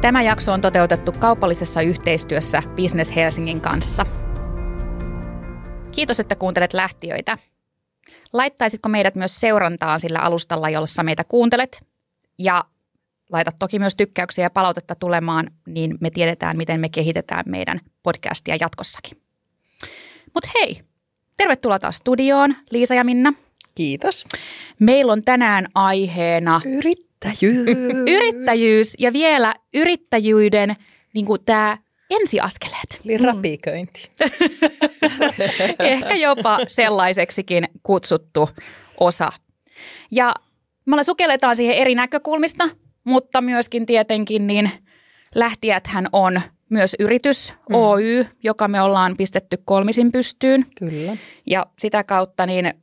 Tämä jakso on toteutettu kaupallisessa yhteistyössä Business Helsingin kanssa. Kiitos, että kuuntelet lähtiöitä. Laittaisitko meidät myös seurantaan sillä alustalla, jolla meitä kuuntelet? Ja laita toki myös tykkäyksiä ja palautetta tulemaan, niin me tiedetään, miten me kehitetään meidän podcastia jatkossakin. Mutta hei, tervetuloa taas studioon, Liisa ja Minna. Kiitos. Meillä on tänään aiheena Yrittäjyys. yrittäjyys ja vielä yrittäjyyden niin tämä ensiaskeleet. Eli rapiköinti. Ehkä jopa sellaiseksikin kutsuttu osa. Ja me sukelletaan siihen eri näkökulmista, mutta myöskin tietenkin niin lähtijäthän on myös yritys mm. Oy, joka me ollaan pistetty kolmisin pystyyn. Kyllä. Ja sitä kautta niin,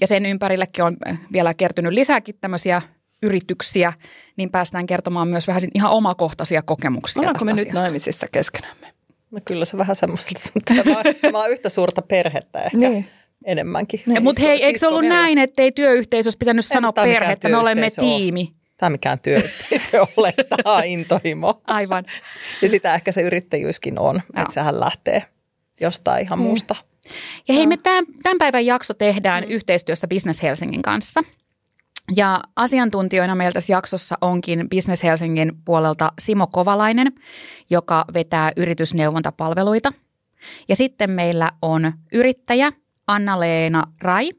ja sen ympärillekin on vielä kertynyt lisääkin tämmöisiä yrityksiä, niin päästään kertomaan myös vähän ihan omakohtaisia kokemuksia Ollaanko me asiasta. nyt naimisissa keskenämme? No kyllä se vähän semmoista, mutta mä oon yhtä suurta perhettä ehkä. Niin enemmänkin. Niin. Mutta hei, eikö se ollut näin, että ei työyhteisö olisi pitänyt sanoa perhettä, me olemme tiimi? Tämä mikään työyhteisö ole, tämä on intohimo. Aivan. Ja sitä ehkä se yrittäjyyskin on, Joo. että sehän lähtee jostain ihan mm. muusta. Ja hei, me tämän, tämän päivän jakso tehdään mm. yhteistyössä Business Helsingin kanssa. Ja asiantuntijoina meillä tässä jaksossa onkin Business Helsingin puolelta Simo Kovalainen, joka vetää yritysneuvontapalveluita. Ja sitten meillä on yrittäjä Anna-Leena Rai,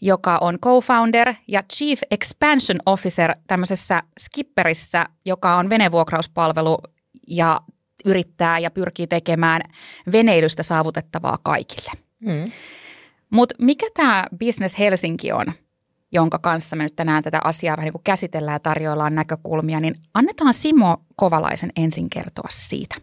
joka on co-founder ja chief expansion officer tämmöisessä Skipperissä, joka on venevuokrauspalvelu ja yrittää ja pyrkii tekemään veneilystä saavutettavaa kaikille. Mm. Mutta mikä tämä Business Helsinki on, jonka kanssa me nyt tänään tätä asiaa vähän niin kuin käsitellään ja tarjoillaan näkökulmia, niin annetaan Simo Kovalaisen ensin kertoa siitä.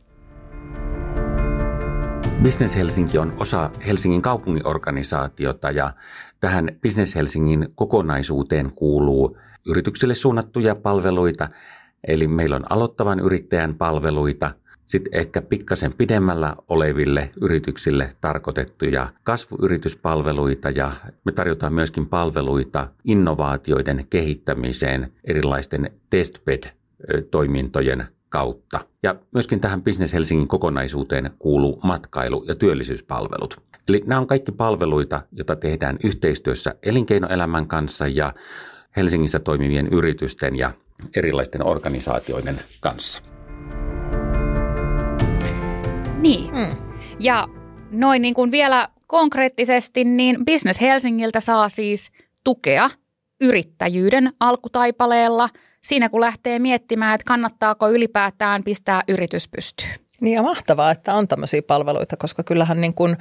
Business Helsinki on osa Helsingin kaupunginorganisaatiota ja tähän Business Helsingin kokonaisuuteen kuuluu yrityksille suunnattuja palveluita. Eli meillä on aloittavan yrittäjän palveluita, sitten ehkä pikkasen pidemmällä oleville yrityksille tarkoitettuja kasvuyrityspalveluita ja me tarjotaan myöskin palveluita innovaatioiden kehittämiseen erilaisten testbed-toimintojen kautta. Ja myöskin tähän Business Helsingin kokonaisuuteen kuuluu matkailu- ja työllisyyspalvelut. Eli nämä on kaikki palveluita, joita tehdään yhteistyössä elinkeinoelämän kanssa ja Helsingissä toimivien yritysten ja erilaisten organisaatioiden kanssa. Niin. Mm. Ja noin niin kuin vielä konkreettisesti, niin Business Helsingiltä saa siis tukea yrittäjyyden alkutaipaleella – siinä kun lähtee miettimään, että kannattaako ylipäätään pistää yritys pystyyn. Niin ja mahtavaa, että on tämmöisiä palveluita, koska kyllähän niin kuin,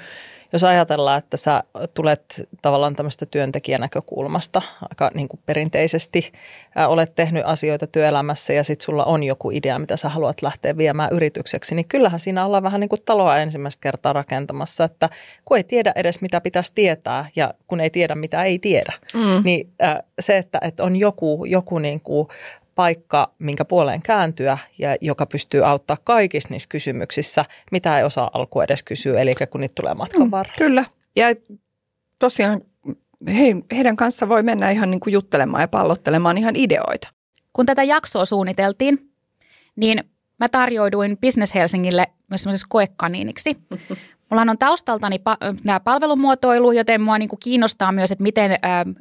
jos ajatellaan, että sä tulet tavallaan tämmöistä työntekijänäkökulmasta aika niin kuin perinteisesti, ää, olet tehnyt asioita työelämässä ja sitten sulla on joku idea, mitä sä haluat lähteä viemään yritykseksi, niin kyllähän siinä ollaan vähän niin kuin taloa ensimmäistä kertaa rakentamassa, että kun ei tiedä edes mitä pitäisi tietää ja kun ei tiedä mitä ei tiedä, mm. niin ää, se, että, että on joku, joku niin kuin paikka, minkä puoleen kääntyä ja joka pystyy auttaa kaikissa niissä kysymyksissä, mitä ei osaa alku edes kysyä, eli kun niitä tulee matkan mm, varrella. Mm, kyllä. Ja tosiaan he, heidän kanssa voi mennä ihan niin kuin juttelemaan ja pallottelemaan ihan ideoita. Kun tätä jaksoa suunniteltiin, niin mä tarjouduin Business Helsingille myös semmoisessa koekaniiniksi. Mulla on taustaltani pa- nämä palvelumuotoilu, joten mua niin kuin kiinnostaa myös, että miten ä,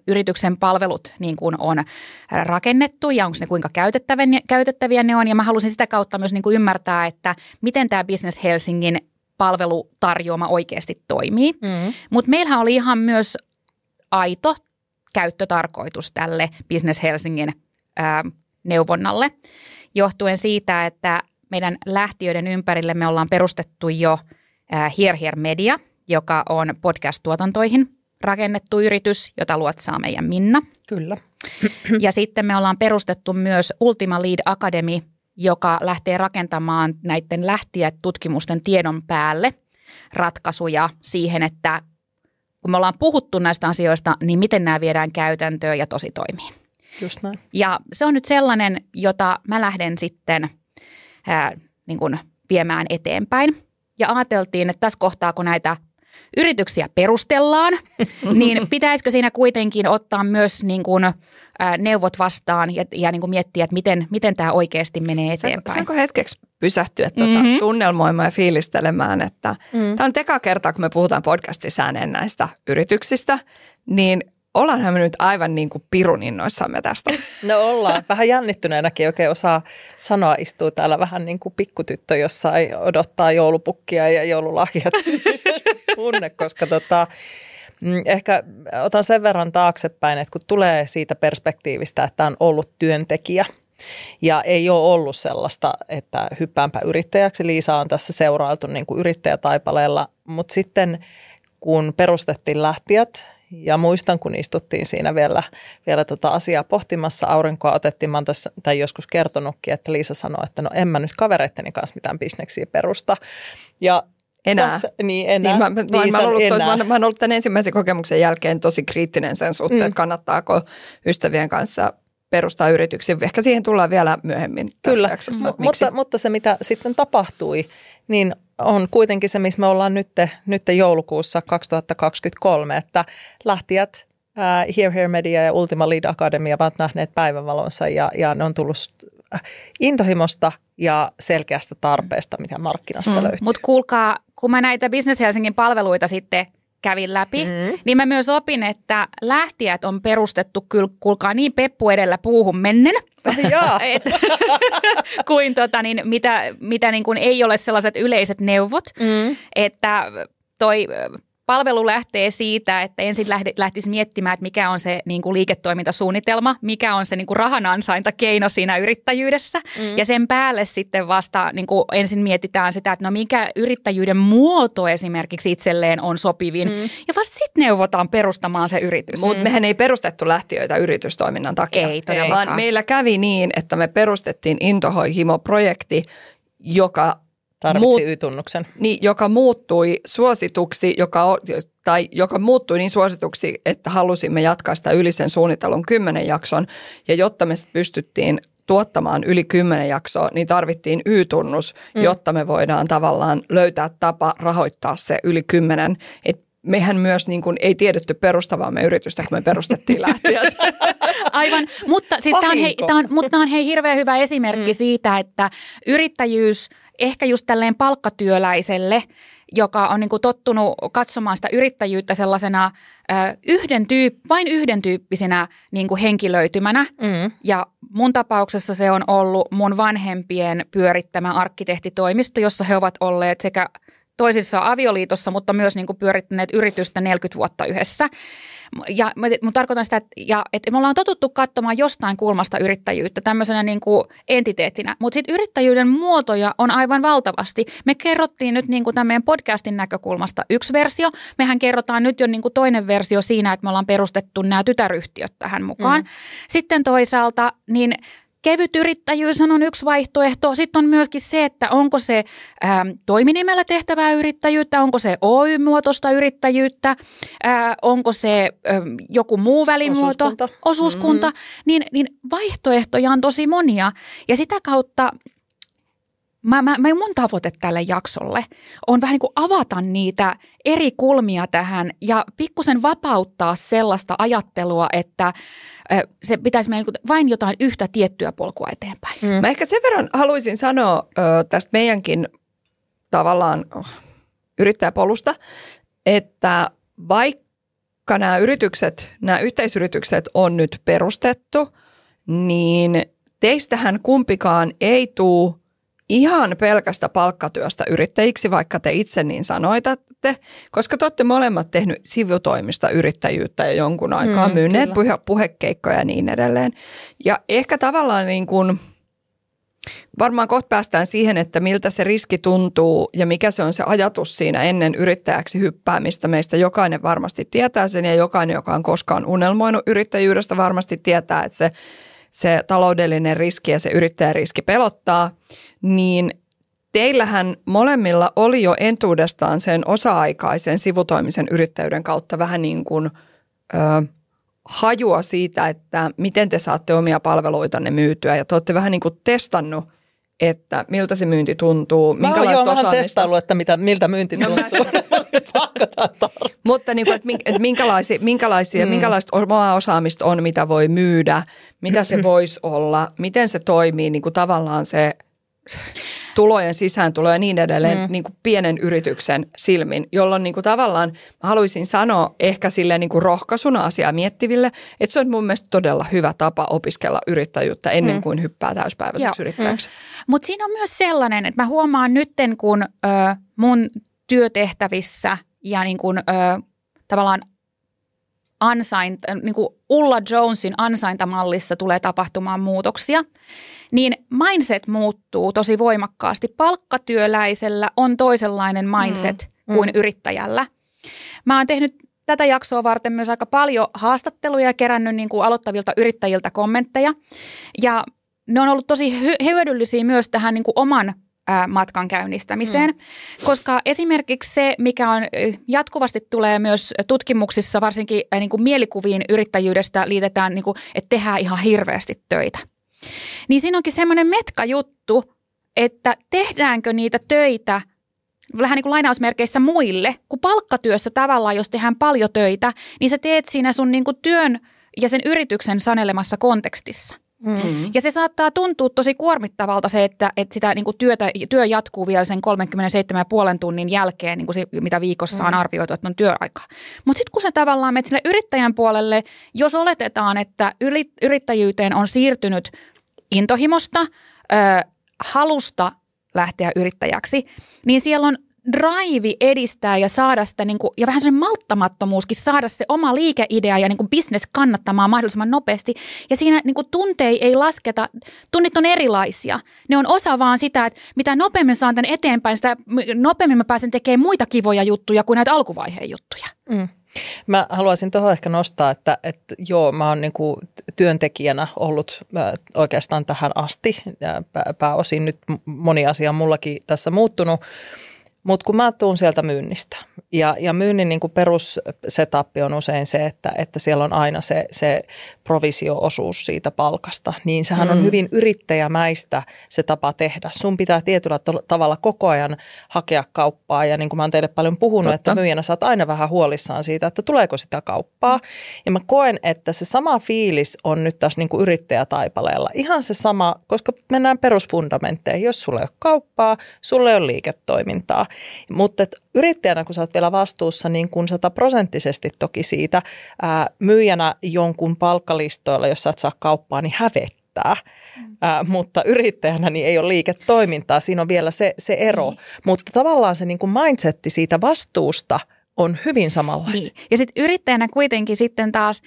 yrityksen palvelut niin kuin on rakennettu ja onko ne kuinka käytettäviä, käytettäviä ne on. Ja mä halusin sitä kautta myös niin kuin ymmärtää, että miten tämä Business Helsingin palvelutarjoama oikeasti toimii. Mm. Mutta meillähän oli ihan myös aito käyttötarkoitus tälle Business Helsingin ä, neuvonnalle, johtuen siitä, että meidän lähtiöiden ympärille me ollaan perustettu jo – Here Here Media, joka on podcast-tuotantoihin rakennettu yritys, jota luotsaa meidän Minna. Kyllä. Ja sitten me ollaan perustettu myös Ultima Lead Academy, joka lähtee rakentamaan näiden lähtijät-tutkimusten tiedon päälle ratkaisuja siihen, että kun me ollaan puhuttu näistä asioista, niin miten nämä viedään käytäntöön ja tosi toimii. Just näin. Ja se on nyt sellainen, jota mä lähden sitten ää, niin kuin viemään eteenpäin. Ja ajateltiin, että tässä kohtaa, kun näitä yrityksiä perustellaan, niin pitäisikö siinä kuitenkin ottaa myös niin kuin, ää, neuvot vastaan ja, ja niin kuin miettiä, että miten, miten tämä oikeasti menee eteenpäin. Saanko hetkeksi pysähtyä tuota mm-hmm. tunnelmoimaan ja fiilistelemään, että mm. tämä on teka kertaa, kun me puhutaan podcastissa ääneen näistä yrityksistä, niin ollaanhan me nyt aivan niin kuin pirun innoissamme tästä. No ollaan. Vähän jännittyneenäkin oikein osaa sanoa. Istuu täällä vähän niin kuin pikkutyttö, jossa ei odottaa joulupukkia ja joululahjat tunne, koska tota, mm, ehkä otan sen verran taaksepäin, että kun tulee siitä perspektiivistä, että on ollut työntekijä – ja ei ole ollut sellaista, että hyppäänpä yrittäjäksi. Liisa on tässä seurailtu niin kuin yrittäjätaipaleella, mutta sitten kun perustettiin lähtijät ja muistan, kun istuttiin siinä vielä, vielä tota asiaa pohtimassa, aurinkoa otettiin, mä tässä, tai joskus kertonutkin, että Liisa sanoi, että no en mä nyt kavereitteni kanssa mitään bisneksiä perusta. Ja enää. Tässä, niin, enää. Niin, mä, mä, mä, mä, ollut, enää. Mä, mä olen ollut tämän ensimmäisen kokemuksen jälkeen tosi kriittinen sen suhteen, mm. että kannattaako ystävien kanssa perustaa yrityksiä. Ehkä siihen tullaan vielä myöhemmin Kyllä, jaksossa. M- mutta, mutta se mitä sitten tapahtui, niin on kuitenkin se, missä me ollaan nyt, nyt joulukuussa 2023, että lähtijät uh, Here Here Media ja Ultima Lead Academy ovat nähneet päivänvalonsa ja, ja ne on tullut äh, intohimosta ja selkeästä tarpeesta, mitä markkinasta mm. löytyy. Mutta kuulkaa, kun mä näitä Business Helsingin palveluita sitten kävin läpi, mm. niin mä myös opin, että lähtijät on perustettu kyllä, kuulkaa niin peppu edellä puuhun mennen, Et, kuin tota, niin, mitä, mitä niin kuin ei ole sellaiset yleiset neuvot, mm. että toi Palvelu lähtee siitä, että ensin lähtisi miettimään, että mikä on se niin kuin liiketoimintasuunnitelma, mikä on se niin kuin rahan ansaintakeino siinä yrittäjyydessä. Mm. Ja sen päälle sitten vasta niin kuin ensin mietitään sitä, että no mikä yrittäjyyden muoto esimerkiksi itselleen on sopivin. Mm. Ja vasta sitten neuvotaan perustamaan se yritys. Mutta mm. mehän ei perustettu lähtiöitä yritystoiminnan takia. Ei todellakaan. Vaan meillä kävi niin, että me perustettiin Intohoi Himo-projekti, joka Tarvitsi muut, Y-tunnuksen. Niin, joka muuttui suosituksi, joka, tai joka muuttui niin suosituksi, että halusimme jatkaa sitä yli sen suunnitelun kymmenen jakson. Ja jotta me pystyttiin tuottamaan yli kymmenen jaksoa, niin tarvittiin Y-tunnus, mm. jotta me voidaan tavallaan löytää tapa rahoittaa se yli kymmenen. Et mehän myös niin kuin ei tiedetty perustavaamme yritystä, kun me perustettiin lähtijät. Aivan, mutta siis tämä on, hei, on, mutta on hei hirveän hyvä esimerkki mm. siitä, että yrittäjyys – ehkä just tälleen palkkatyöläiselle, joka on niin kuin tottunut katsomaan sitä yrittäjyyttä sellaisena ö, yhden tyyp, vain yhden tyyppisenä niin kuin henkilöitymänä. Mm. Ja mun tapauksessa se on ollut mun vanhempien pyörittämä arkkitehtitoimisto, jossa he ovat olleet sekä toisissa avioliitossa, mutta myös niin kuin pyörittäneet yritystä 40 vuotta yhdessä. Ja mä tarkoitan sitä, että, ja, että me ollaan totuttu katsomaan jostain kulmasta yrittäjyyttä tämmöisenä niin kuin entiteettinä, mutta sitten yrittäjyyden muotoja on aivan valtavasti. Me kerrottiin nyt niin kuin tämän meidän podcastin näkökulmasta yksi versio. Mehän kerrotaan nyt jo niin kuin toinen versio siinä, että me ollaan perustettu nämä tytäryhtiöt tähän mukaan. Mm. Sitten toisaalta, niin Kevyt yrittäjyys on yksi vaihtoehto. Sitten on myöskin se, että onko se ää, toiminimellä tehtävää yrittäjyyttä, onko se Oy-muotoista yrittäjyyttä, ää, onko se ää, joku muu välimuoto, osuuskunta, osuuskunta mm-hmm. niin, niin vaihtoehtoja on tosi monia. Ja sitä kautta mä, mä, mä mun tavoite tälle jaksolle on vähän niin kuin avata niitä eri kulmia tähän ja pikkusen vapauttaa sellaista ajattelua, että se pitäisi meidän vain jotain yhtä tiettyä polkua eteenpäin. Mm. Mä ehkä sen verran haluaisin sanoa tästä meidänkin tavallaan yrittäjäpolusta, että vaikka nämä yritykset, nämä yhteisyritykset on nyt perustettu, niin teistähän kumpikaan ei tule ihan pelkästä palkkatyöstä yrittäjiksi, vaikka te itse niin sanoitatte, koska te olette molemmat tehnyt sivutoimista yrittäjyyttä jo jonkun aikaa, mm, myyneet puhe, puhekeikkoja ja niin edelleen. Ja ehkä tavallaan niin kuin, varmaan kohta päästään siihen, että miltä se riski tuntuu ja mikä se on se ajatus siinä ennen yrittäjäksi hyppäämistä. Meistä jokainen varmasti tietää sen ja jokainen, joka on koskaan unelmoinut yrittäjyydestä, varmasti tietää, että se se taloudellinen riski ja se yrittäjäriski pelottaa, niin teillähän molemmilla oli jo entuudestaan sen osa-aikaisen sivutoimisen yrittäjyyden kautta vähän niin kuin ö, hajua siitä, että miten te saatte omia palveluitanne myytyä. Ja te olette vähän niin kuin testannut että miltä se myynti tuntuu, Mä minkälaista jo vähän osaamista. testaillut, että mitä, miltä myynti No mä- tuntuu. Mutta niin kuin, että min- että minkälaisia, minkälaisia, Mm. minkälaista omaa osaamista on, mitä voi myydä, mitä se voisi olla, miten se toimii, niin kuin tavallaan se tulojen sisääntulo ja niin edelleen Mm. niin kuin pienen yrityksen silmin, jolloin niin kuin tavallaan haluaisin sanoa ehkä sille niin kuin rohkaisuna asiaa miettiville, että se on mun mielestä todella hyvä tapa opiskella yrittäjyyttä ennen Mm. kuin hyppää täyspäiväiseksi Joo. yrittäjäksi. Mutta siinä on myös sellainen, että mä huomaan nytten, kun ö, mun työtehtävissä ja niin kun, ö, tavallaan ansaint, niin kuin Ulla Jonesin ansaintamallissa tulee tapahtumaan muutoksia, niin mindset muuttuu tosi voimakkaasti. Palkkatyöläisellä on toisenlainen mindset Mm. kuin Mm. yrittäjällä. Mä oon tehnyt tätä jaksoa varten myös aika paljon haastatteluja ja kerännyt niin kuin aloittavilta yrittäjiltä kommentteja. Ja ne on ollut tosi hy- hyödyllisiä myös tähän niin kuin oman matkan käynnistämiseen, mm. koska esimerkiksi se, mikä on jatkuvasti tulee myös tutkimuksissa, varsinkin niin kuin mielikuviin yrittäjyydestä liitetään, niin kuin, että tehdään ihan hirveästi töitä. Niin siinä onkin semmoinen metka juttu, että tehdäänkö niitä töitä vähän niin kuin lainausmerkeissä muille, kun palkkatyössä tavallaan, jos tehdään paljon töitä, niin sä teet siinä sun niin kuin työn ja sen yrityksen sanelemassa kontekstissa. Mm. Ja se saattaa tuntua tosi kuormittavalta se, että, että sitä niin kuin työtä, työ jatkuu vielä sen 37,5 tunnin jälkeen, niin kuin se, mitä viikossa on Mm. arvioitu, että on työaikaa. Mutta sitten kun sä tavallaan menet sinne yrittäjän puolelle, jos oletetaan, että yrittäjyyteen on siirtynyt intohimosta, ö, halusta lähteä yrittäjäksi, niin siellä on drive edistää ja saada sitä, niin kuin, ja vähän sellainen malttamattomuuskin saada se oma liikeidea ja niin kuin business kannattamaan mahdollisimman nopeasti. Ja siinä niin kuin tuntei ei lasketa, tunnit on erilaisia. Ne on osa vaan sitä, että mitä nopeammin saan tämän eteenpäin, sitä nopeammin mä pääsen tekemään muita kivoja juttuja kuin näitä alkuvaiheen juttuja. Mm. Mä haluaisin tuohon ehkä nostaa, että, että joo, mä oon niinku työntekijänä ollut oikeastaan tähän asti. Pääosin nyt moni asia on mullakin tässä muuttunut. Mutta kun mä tuun sieltä myynnistä ja, ja myynnin niin perussetappi on usein se, että, että siellä on aina se, se provisioosuus siitä palkasta, niin sehän on Mm. hyvin yrittäjämäistä se tapa tehdä. Sun pitää tietyllä to- tavalla koko ajan hakea kauppaa ja niin kuin mä oon teille paljon puhunut, Totta. että myyjänä sä oot aina vähän huolissaan siitä, että tuleeko sitä kauppaa. Ja mä koen, että se sama fiilis on nyt tässä niin kuin yrittäjätaipaleella. Ihan se sama, koska mennään perusfundamentteihin. Jos sulla ei ole kauppaa, sulla ei ole liiketoimintaa. Mutta et yrittäjänä, kun sä oot vielä vastuussa niin kuin sataprosenttisesti toki siitä ää, myyjänä jonkun palkkalistoilla, jos sä et saa kauppaa, niin hävettää. Ää, mutta yrittäjänä niin ei ole liiketoimintaa. Siinä on vielä se, se ero. Niin. Mutta tavallaan se niin kuin mindsetti siitä vastuusta on hyvin samanlainen. Niin. Ja sitten yrittäjänä kuitenkin sitten taas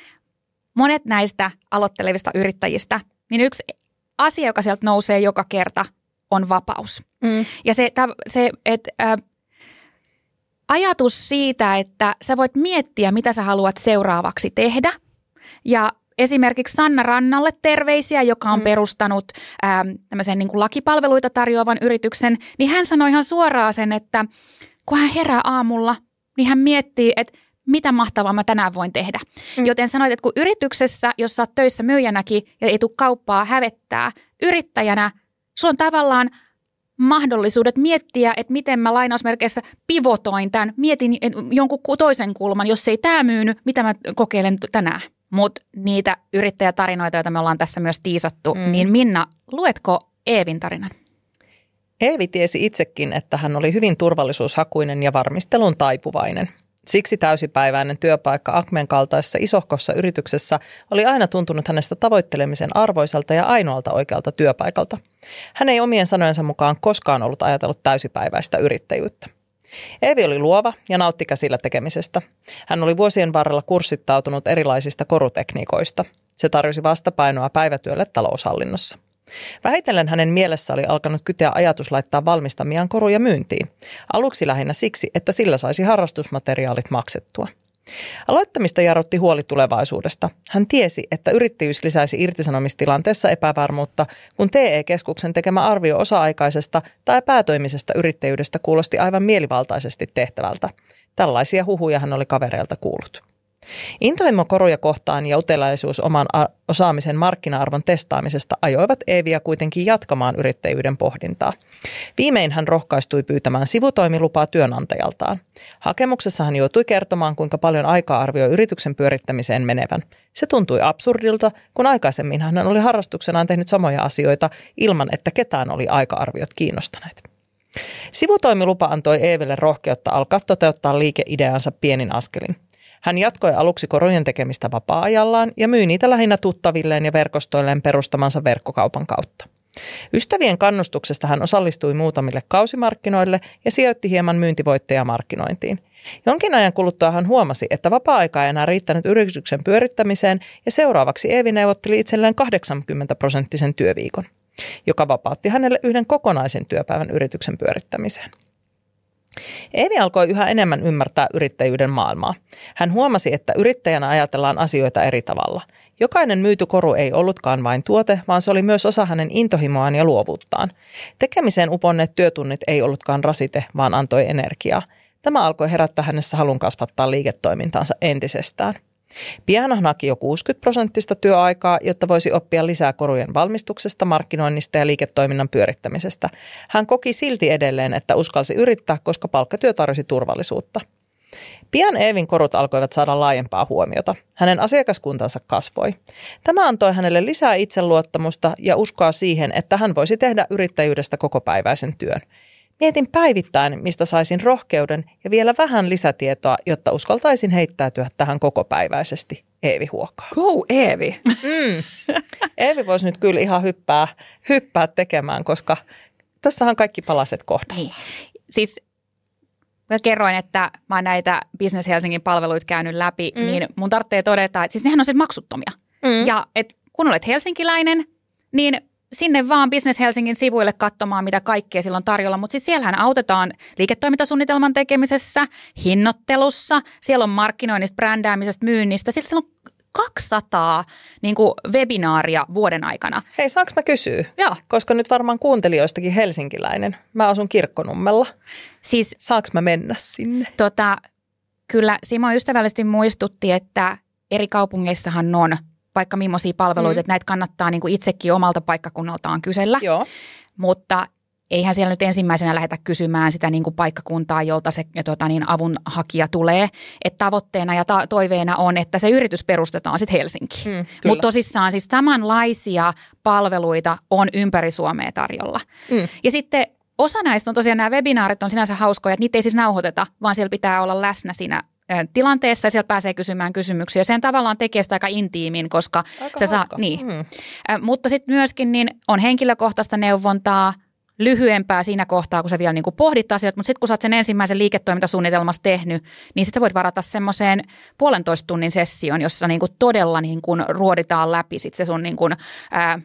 monet näistä aloittelevista yrittäjistä, niin yksi asia, joka sieltä nousee joka kerta, on vapaus. Mm. Ja se, tä- se että ä, ajatus siitä, että sä voit miettiä, mitä sä haluat seuraavaksi tehdä. Ja esimerkiksi Sanna Rannalle terveisiä, joka on Mm. perustanut ä, tämmöisen niin kuin lakipalveluita tarjoavan yrityksen, niin hän sanoi ihan suoraan sen, että kun hän herää aamulla, niin hän miettii, että mitä mahtavaa mä tänään voin tehdä. Mm. Joten sanoit, että kun yrityksessä, jos sä oot töissä myyjänäkin ja ei tule kauppaa hävettää, yrittäjänä sulla on tavallaan mahdollisuudet miettiä, että miten mä lainausmerkeissä pivotoin tämän, mietin et, jonkun ku- toisen kulman, jos ei tämä myynyt, mitä mä kokeilen tänään. Mutta niitä yrittäjätarinoita, joita me ollaan tässä myös tiisattu, mm. niin Minna, luetko Eevin tarinan? Eevi tiesi itsekin, että hän oli hyvin turvallisuushakuinen ja varmistelun taipuvainen. Siksi täysipäiväinen työpaikka Akmen kaltaisessa isohkossa yrityksessä oli aina tuntunut hänestä tavoittelemisen arvoiselta ja ainoalta oikealta työpaikalta. Hän ei omien sanojensa mukaan koskaan ollut ajatellut täysipäiväistä yrittäjyyttä. Eevi oli luova ja nautti käsillä tekemisestä. Hän oli vuosien varrella kurssittautunut erilaisista korutekniikoista. Se tarjosi vastapainoa päivätyölle taloushallinnossa. Vähitellen hänen mielessä oli alkanut kyteä ajatus laittaa valmistamiaan koruja myyntiin. Aluksi lähinnä siksi, että sillä saisi harrastusmateriaalit maksettua. Aloittamista jarrutti huoli tulevaisuudesta. Hän tiesi, että yrittäjyys lisäisi irtisanomistilanteessa epävarmuutta, kun TE-keskuksen tekemä arvio osa-aikaisesta tai päätoimisesta yrittäjyydestä kuulosti aivan mielivaltaisesti tehtävältä. Tällaisia huhuja hän oli kavereilta kuullut. Intohimo koruja kohtaan ja utelaisuus oman osaamisen markkina-arvon testaamisesta ajoivat Eeviä kuitenkin jatkamaan yrittäjyyden pohdintaa. Viimein hän rohkaistui pyytämään sivutoimilupaa työnantajaltaan. Hakemuksessa hän joutui kertomaan, kuinka paljon aikaa arvioi yrityksen pyörittämiseen menevän. Se tuntui absurdilta, kun aikaisemmin hän oli harrastuksenaan tehnyt samoja asioita ilman, että ketään oli aika-arviot kiinnostaneet. Sivutoimilupa antoi Eeville rohkeutta alkaa toteuttaa liikeideansa pienin askelin. Hän jatkoi aluksi korujen tekemistä vapaa-ajallaan ja myi niitä lähinnä tuttavilleen ja verkostoilleen perustamansa verkkokaupan kautta. Ystävien kannustuksesta hän osallistui muutamille kausimarkkinoille ja sijoitti hieman myyntivoittoja markkinointiin. Jonkin ajan kuluttua hän huomasi, että vapaa-aika ei enää riittänyt yrityksen pyörittämiseen ja seuraavaksi Eevi neuvotteli itselleen 80 prosenttisen työviikon, joka vapautti hänelle yhden kokonaisen työpäivän yrityksen pyörittämiseen. Eevi alkoi yhä enemmän ymmärtää yrittäjyyden maailmaa. Hän huomasi, että yrittäjänä ajatellaan asioita eri tavalla. Jokainen myyty koru ei ollutkaan vain tuote, vaan se oli myös osa hänen intohimoaan ja luovuuttaan. Tekemiseen uponneet työtunnit ei ollutkaan rasite, vaan antoi energiaa. Tämä alkoi herättää hänessä halun kasvattaa liiketoimintaansa entisestään. Pian hän haki jo 60 prosenttista työaikaa, jotta voisi oppia lisää korujen valmistuksesta, markkinoinnista ja liiketoiminnan pyörittämisestä. Hän koki silti edelleen, että uskalsi yrittää, koska palkkatyö tarjosi turvallisuutta. Pian Eevin korut alkoivat saada laajempaa huomiota. Hänen asiakaskuntansa kasvoi. Tämä antoi hänelle lisää itseluottamusta ja uskoa siihen, että hän voisi tehdä yrittäjyydestä kokopäiväisen työn. Mietin päivittäin, mistä saisin rohkeuden ja vielä vähän lisätietoa, jotta uskaltaisin heittäytyä tähän kokopäiväisesti. Eevi huokaa. Go Eevi! Mm. Eevi voisi nyt kyllä ihan hyppää, hyppää tekemään, koska tässähän kaikki palaset kohdalla. Niin. Siis mä kerroin, että mä oon näitä Business Helsingin palveluita käynyt läpi, mm. niin mun tarvitsee todeta, että siis nehän on siis maksuttomia. Mm. Ja et kun olet helsinkiläinen, niin sinne vaan Business Helsingin sivuille katsomaan, mitä kaikkea silloin tarjolla. Mutta sitten siellähän autetaan liiketoimintasuunnitelman tekemisessä, hinnoittelussa, siellä on markkinoinnista, brändäämisestä, myynnistä. Siellä on 200 niin kuin webinaaria vuoden aikana. Hei, saanko mä kysyä? Joo. Koska nyt varmaan kuuntelijoistakin helsinkiläinen. Mä asun Kirkkonummella. Siis, saanko mä mennä sinne? Tota, kyllä Simo ystävällisesti muistutti, että eri kaupungeissahan on vaikka millaisia palveluita, mm. että näitä kannattaa niin kuin itsekin omalta paikkakunnaltaan kysellä. Joo. Mutta eihän siellä nyt ensimmäisenä lähdetä kysymään sitä niin kuin paikkakuntaa, jolta se tuota, niin avun hakija tulee. Et tavoitteena ja ta- toiveena on, että se yritys perustetaan sitten Helsinkiin. Mm, Mutta tosissaan siis samanlaisia palveluita on ympäri Suomea tarjolla. Mm. Ja sitten osa näistä on tosiaan nämä webinaarit on sinänsä hauskoja, että niitä ei siis nauhoiteta, vaan siellä pitää olla läsnä siinä tilanteessa ja siellä pääsee kysymään kysymyksiä. Sen tavallaan tekee sitä aika intiimin, koska aika se saa, niin. Mm. Mutta sitten myöskin niin on henkilökohtaista neuvontaa, lyhyempää siinä kohtaa, kun sä vielä niin kuin pohdit asioita, mutta sitten kun sä oot sen ensimmäisen liiketoimintasuunnitelmassa tehnyt, niin sitten voit varata semmoiseen puolentoista tunnin session, jossa niin kuin todella niin kuin ruoditaan läpi sit se sun niin kuin, ää,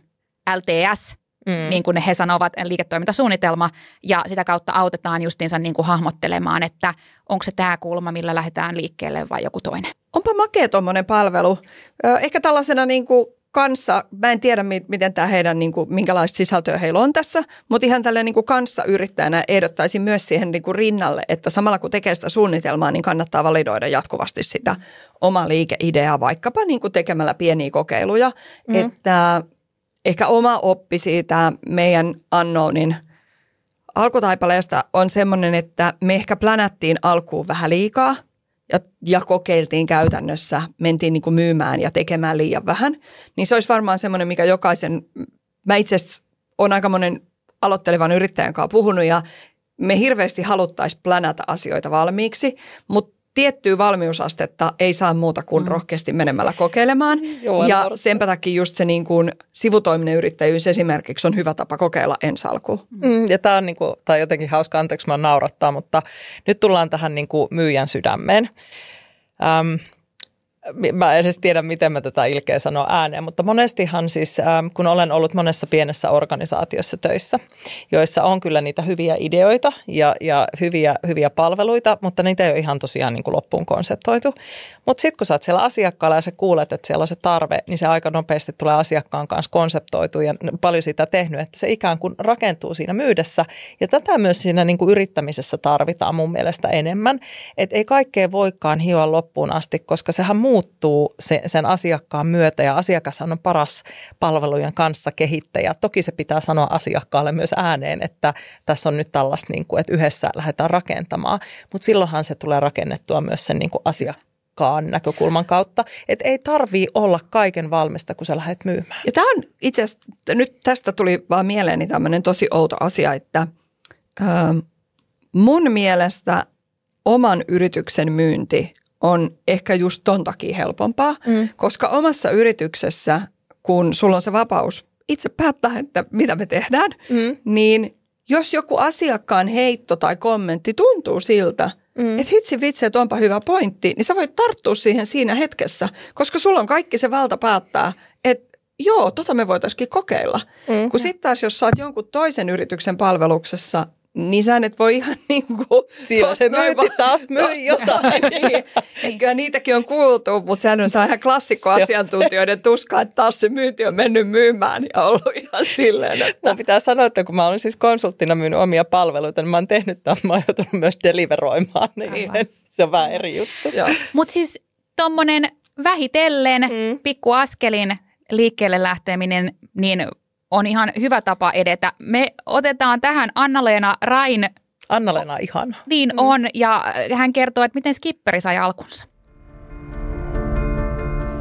LTS, mm. niin kuin he sanovat, liiketoimintasuunnitelma, ja sitä kautta autetaan justiinsa niin kuin hahmottelemaan, että onko se tämä kulma, millä lähdetään liikkeelle vai joku toinen. Onpa makea tuommoinen palvelu. Ehkä tällaisena niin kuin kanssa, mä en tiedä miten tämä heidän, niin kuin, minkälaista sisältöä heillä on tässä, mutta ihan tällainen niin kuin kanssa yrittäjänä ehdottaisin myös siihen niin kuin rinnalle, että samalla kun tekee sitä suunnitelmaa, niin kannattaa validoida jatkuvasti sitä omaa liikeideaa, vaikkapa niin kuin tekemällä pieniä kokeiluja, mm. että ehkä oma oppi siitä meidän Unknownin alkutaipaleesta on semmoinen, että me ehkä plänättiin alkuun vähän liikaa ja, ja kokeiltiin käytännössä, mentiin niin kuin myymään ja tekemään liian vähän. Niin se olisi varmaan semmoinen, mikä jokaisen, mä itse asiassa olen aika monen aloittelevan yrittäjän kanssa puhunut ja me hirveästi haluttaisiin plänätä asioita valmiiksi, mutta tiettyä valmiusastetta ei saa muuta kuin mm. rohkeasti menemällä kokeilemaan. Joo, ja sen takia just se niin kuin sivutoiminen yrittäjyys esimerkiksi on hyvä tapa kokeilla ensi alkuun. Mm, ja tämä on, niin kuin, tämä on jotenkin hauska, anteeksi mä naurattaa, mutta nyt tullaan tähän niin kuin myyjän sydämeen. Öm, mä en edes tiedä, miten mä tätä ilkeä sanoa ääneen, mutta monestihan siis, ähm, kun olen ollut monessa pienessä organisaatiossa töissä, joissa on kyllä niitä hyviä ideoita ja, ja hyviä, hyviä palveluita, mutta niitä ei ole ihan tosiaan niin kuin loppuun konseptoitu. Mutta sitten kun sä oot siellä asiakkaalla ja sä kuulet, että siellä on se tarve, niin se aika nopeasti tulee asiakkaan kanssa konseptoitu ja paljon sitä tehnyt, että se ikään kuin rakentuu siinä myydessä. Ja tätä myös siinä niin kuin yrittämisessä tarvitaan mun mielestä enemmän, että ei kaikkea voikaan hioa loppuun asti, koska sehän muuttuu se, sen asiakkaan myötä ja asiakas on paras palvelujen kanssa kehittäjä. Toki se pitää sanoa asiakkaalle myös ääneen, että tässä on nyt tällaista, niin kuin, että yhdessä lähdetään rakentamaan, mutta silloinhan se tulee rakennettua myös sen niin kuin asiakkaan näkökulman kautta, että ei tarvii olla kaiken valmista, kun sä lähdet myymään. Ja tämä on itse asiassa, nyt tästä tuli vaan mieleeni tämmöinen tosi outo asia, että ö, mun mielestä oman yrityksen myynti on ehkä just ton takia helpompaa, mm. koska omassa yrityksessä, kun sulla on se vapaus itse päättää, että mitä me tehdään, mm. niin jos joku asiakkaan heitto tai kommentti tuntuu siltä, mm. että hitsi vitsi, että onpa hyvä pointti, niin sä voit tarttua siihen siinä hetkessä, koska sulla on kaikki se valta päättää, että joo, tota me voitaisiin kokeilla. Mm. Kun sitten taas, jos sä oot jonkun toisen yrityksen palveluksessa, niin sä et voi ihan niin kuin... Se myyti taas myy jotain. niin. Kyllä niitäkin on kuultu, mutta sehän on ihan klassikkoasiantuntijoiden tuska, että taas se myynti on mennyt myymään ja ollut ihan silleen, että... Mun pitää sanoa, että kun mä olen siis konsulttina myynyt omia palveluita, niin mä oon tehnyt tämän, mä oon joutunut myös deliveroimaan niin Se on vähän eri juttu. Mutta siis tuommoinen vähitellen mm. pikkuaskelin liikkeelle lähteminen, niin on ihan hyvä tapa edetä. Me otetaan tähän Anna-Leena Rain. Anna-Leena ihan. Niin mm. on, ja hän kertoo, että miten Skipperi sai alkunsa.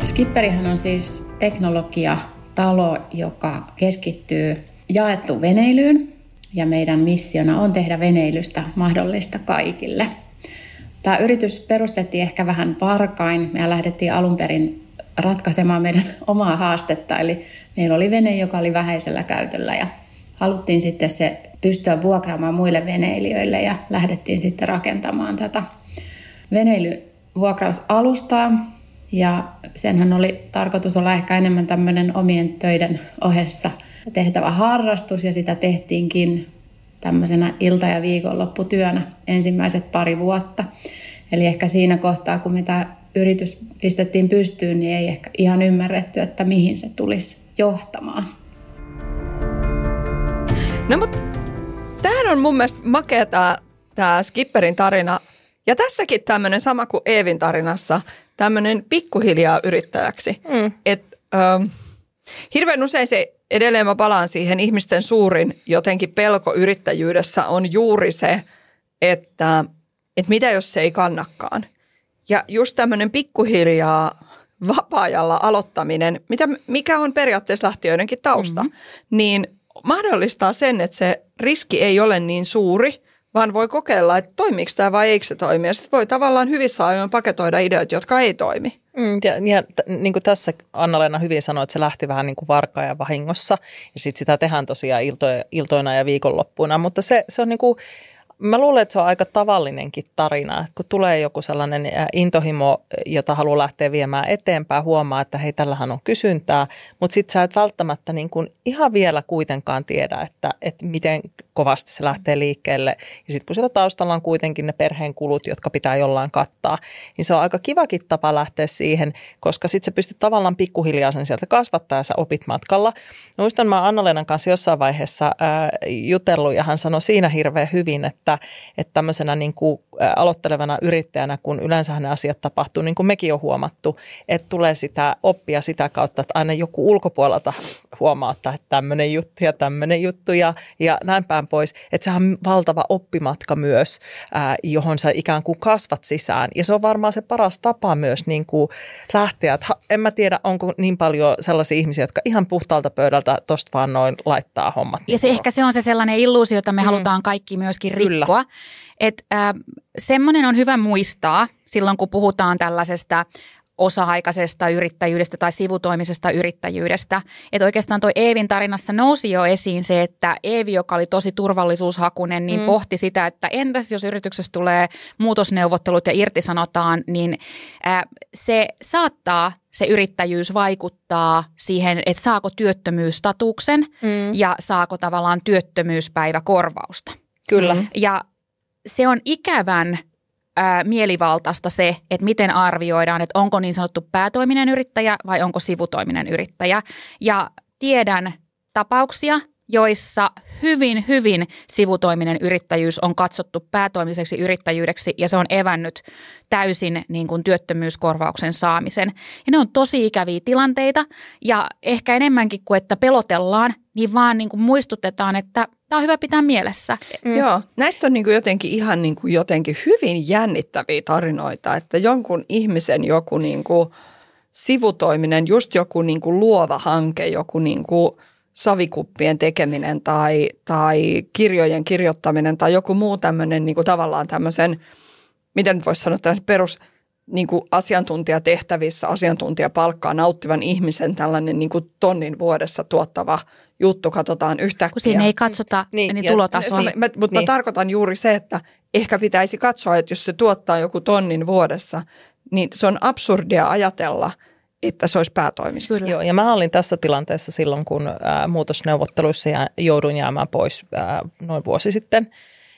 Skipperihän on siis teknologiatalo, joka keskittyy jaettu veneilyyn, ja meidän missiona on tehdä veneilystä mahdollista kaikille. Tämä yritys perustettiin ehkä vähän varkain. Me lähdettiin alun perin ratkaisemaan meidän omaa haastetta. Eli meillä oli vene, joka oli vähäisellä käytöllä ja haluttiin sitten se pystyä vuokraamaan muille veneilijöille ja lähdettiin sitten rakentamaan tätä veneilyvuokrausalustaa. Ja senhän oli tarkoitus olla ehkä enemmän tämmöinen omien töiden ohessa tehtävä harrastus ja sitä tehtiinkin tämmöisenä ilta- ja viikonlopputyönä ensimmäiset pari vuotta. Eli ehkä siinä kohtaa, kun me tämä yritys pistettiin pystyyn, niin ei ehkä ihan ymmärretty, että mihin se tulisi johtamaan. No mutta tämähän on mun mielestä makea tämä, tämä Skipperin tarina. Ja tässäkin tämmöinen sama kuin Eevin tarinassa, tämmöinen pikkuhiljaa yrittäjäksi. Mm. Et, ähm, hirveän usein se, edelleen mä palaan siihen, ihmisten suurin jotenkin pelko yrittäjyydessä on juuri se, että, että mitä jos se ei kannakaan. Ja just tämmöinen pikkuhiljaa vapaa-ajalla aloittaminen, mitä, mikä on periaatteessa lähtiöidenkin tausta, mm-hmm. niin mahdollistaa sen, että se riski ei ole niin suuri, vaan voi kokeilla, että toimiiko tämä vai eikö se toimi. Ja sitten voi tavallaan hyvissä ajoin paketoida ideoita, jotka ei toimi. Mm, ja, ja t- niin kuin tässä Anna-Leena hyvin sanoi, että se lähti vähän niin kuin varkaa ja vahingossa. Ja sitten sitä tehdään tosiaan ilto- iltoina ja viikonloppuina. Mutta se, se on niin kuin Mä luulen, että se on aika tavallinenkin tarina, että kun tulee joku sellainen intohimo, jota haluaa lähteä viemään eteenpäin, huomaa, että hei, tällähän on kysyntää, mutta sitten sä et välttämättä niin kuin ihan vielä kuitenkaan tiedä, että, että miten kovasti se lähtee liikkeelle. Ja sitten kun siellä taustalla on kuitenkin ne perheen kulut, jotka pitää jollain kattaa, niin se on aika kivakin tapa lähteä siihen, koska sitten sä pystyt tavallaan pikkuhiljaa sen sieltä kasvattaa ja sä opit matkalla. Muistan mä Anna-Leenan kanssa jossain vaiheessa ää, jutellut ja hän sanoi siinä hirveän hyvin, että, että tämmöisenä niin kuin, aloittelevana yrittäjänä, kun yleensä ne asiat tapahtuu, niin kuin mekin on huomattu, että tulee sitä oppia sitä kautta, että aina joku ulkopuolelta huomauttaa, että tämmöinen juttu ja tämmöinen juttu ja, ja näin päin pois. Että sehän on valtava oppimatka myös, ää, johon sä ikään kuin kasvat sisään. Ja se on varmaan se paras tapa myös niin kuin lähteä. Et en mä tiedä, onko niin paljon sellaisia ihmisiä, jotka ihan puhtaalta pöydältä tosta vaan noin laittaa hommat. Ja se ehkä se on se sellainen illuusio, jota me mm. halutaan kaikki myöskin rikkoa. Että äh, semmoinen on hyvä muistaa silloin, kun puhutaan tällaisesta osa-aikaisesta yrittäjyydestä tai sivutoimisesta yrittäjyydestä. Että oikeastaan tuo Eevin tarinassa nousi jo esiin se, että Eevi, joka oli tosi turvallisuushakunen, niin mm. pohti sitä, että entäs jos yrityksessä tulee muutosneuvottelut ja irtisanotaan, niin ää, se saattaa se yrittäjyys vaikuttaa siihen, että saako työttömyystatuksen mm. ja saako tavallaan työttömyyspäiväkorvausta. Kyllä. Ja se on ikävän ää, mielivaltaista se, että miten arvioidaan, että onko niin sanottu päätoiminen yrittäjä vai onko sivutoiminen yrittäjä. Ja tiedän tapauksia, joissa hyvin, hyvin sivutoiminen yrittäjyys on katsottu päätoimiseksi yrittäjyydeksi ja se on evännyt täysin niin kuin työttömyyskorvauksen saamisen. Ja ne on tosi ikäviä tilanteita ja ehkä enemmänkin kuin että pelotellaan, niin vaan niin kuin muistutetaan, että tämä on hyvä pitää mielessä. Mm. Joo, näistä on niin kuin jotenkin ihan niin kuin jotenkin hyvin jännittäviä tarinoita, että jonkun ihmisen joku niin kuin sivutoiminen, just joku niin kuin luova hanke, joku niin kuin – savikuppien tekeminen tai, tai kirjojen kirjoittaminen tai joku muu tämmöinen niin kuin tavallaan tämmöisen, miten nyt voisi sanoa, perus niin kuin asiantuntijatehtävissä asiantuntijapalkkaa nauttivan ihmisen tällainen niin kuin tonnin vuodessa tuottava juttu katsotaan yhtäkkiä. Kun siinä ei katsota niin, niin tulotasoa. Mä, mä, mutta niin. mä tarkoitan juuri se, että ehkä pitäisi katsoa, että jos se tuottaa joku tonnin vuodessa, niin se on absurdia ajatella – että se olisi päätoimista. Kyllä. Joo, ja mä olin tässä tilanteessa silloin, kun ää, muutosneuvotteluissa ja jouduin jäämään pois ää, noin vuosi sitten –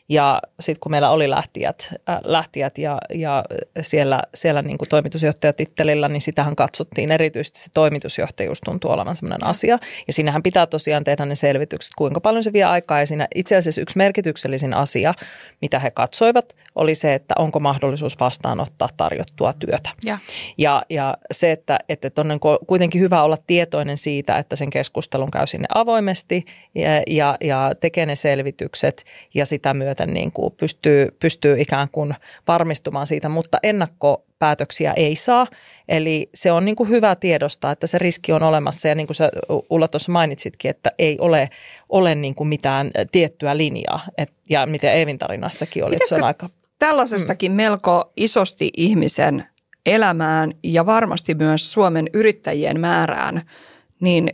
ja sitten kun meillä oli lähtijät, äh, lähtijät ja, ja siellä, siellä niin kuin toimitusjohtajatittelillä, niin sitähän katsottiin erityisesti se toimitusjohtajuus tuntuu olevan sellainen asia. Ja siinähän pitää tosiaan tehdä ne selvitykset, kuinka paljon se vie aikaa. Ja siinä itse asiassa yksi merkityksellisin asia, mitä he katsoivat, oli se, että onko mahdollisuus vastaanottaa tarjottua työtä. Ja, ja, ja se, että, että on niin kuitenkin hyvä olla tietoinen siitä, että sen keskustelun käy sinne avoimesti ja, ja, ja tekee ne selvitykset ja sitä myötä myöten niin kuin pystyy, pystyy ikään kuin varmistumaan siitä, mutta ennakkopäätöksiä ei saa. Eli se on niin kuin hyvä tiedostaa, että se riski on olemassa ja niin kuin sä Ulla tuossa mainitsitkin, että ei ole, ole niin kuin mitään tiettyä linjaa. Et, ja miten Eevin tarinassakin oli, se on aika... Tällaisestakin mm. melko isosti ihmisen elämään ja varmasti myös Suomen yrittäjien määrään, niin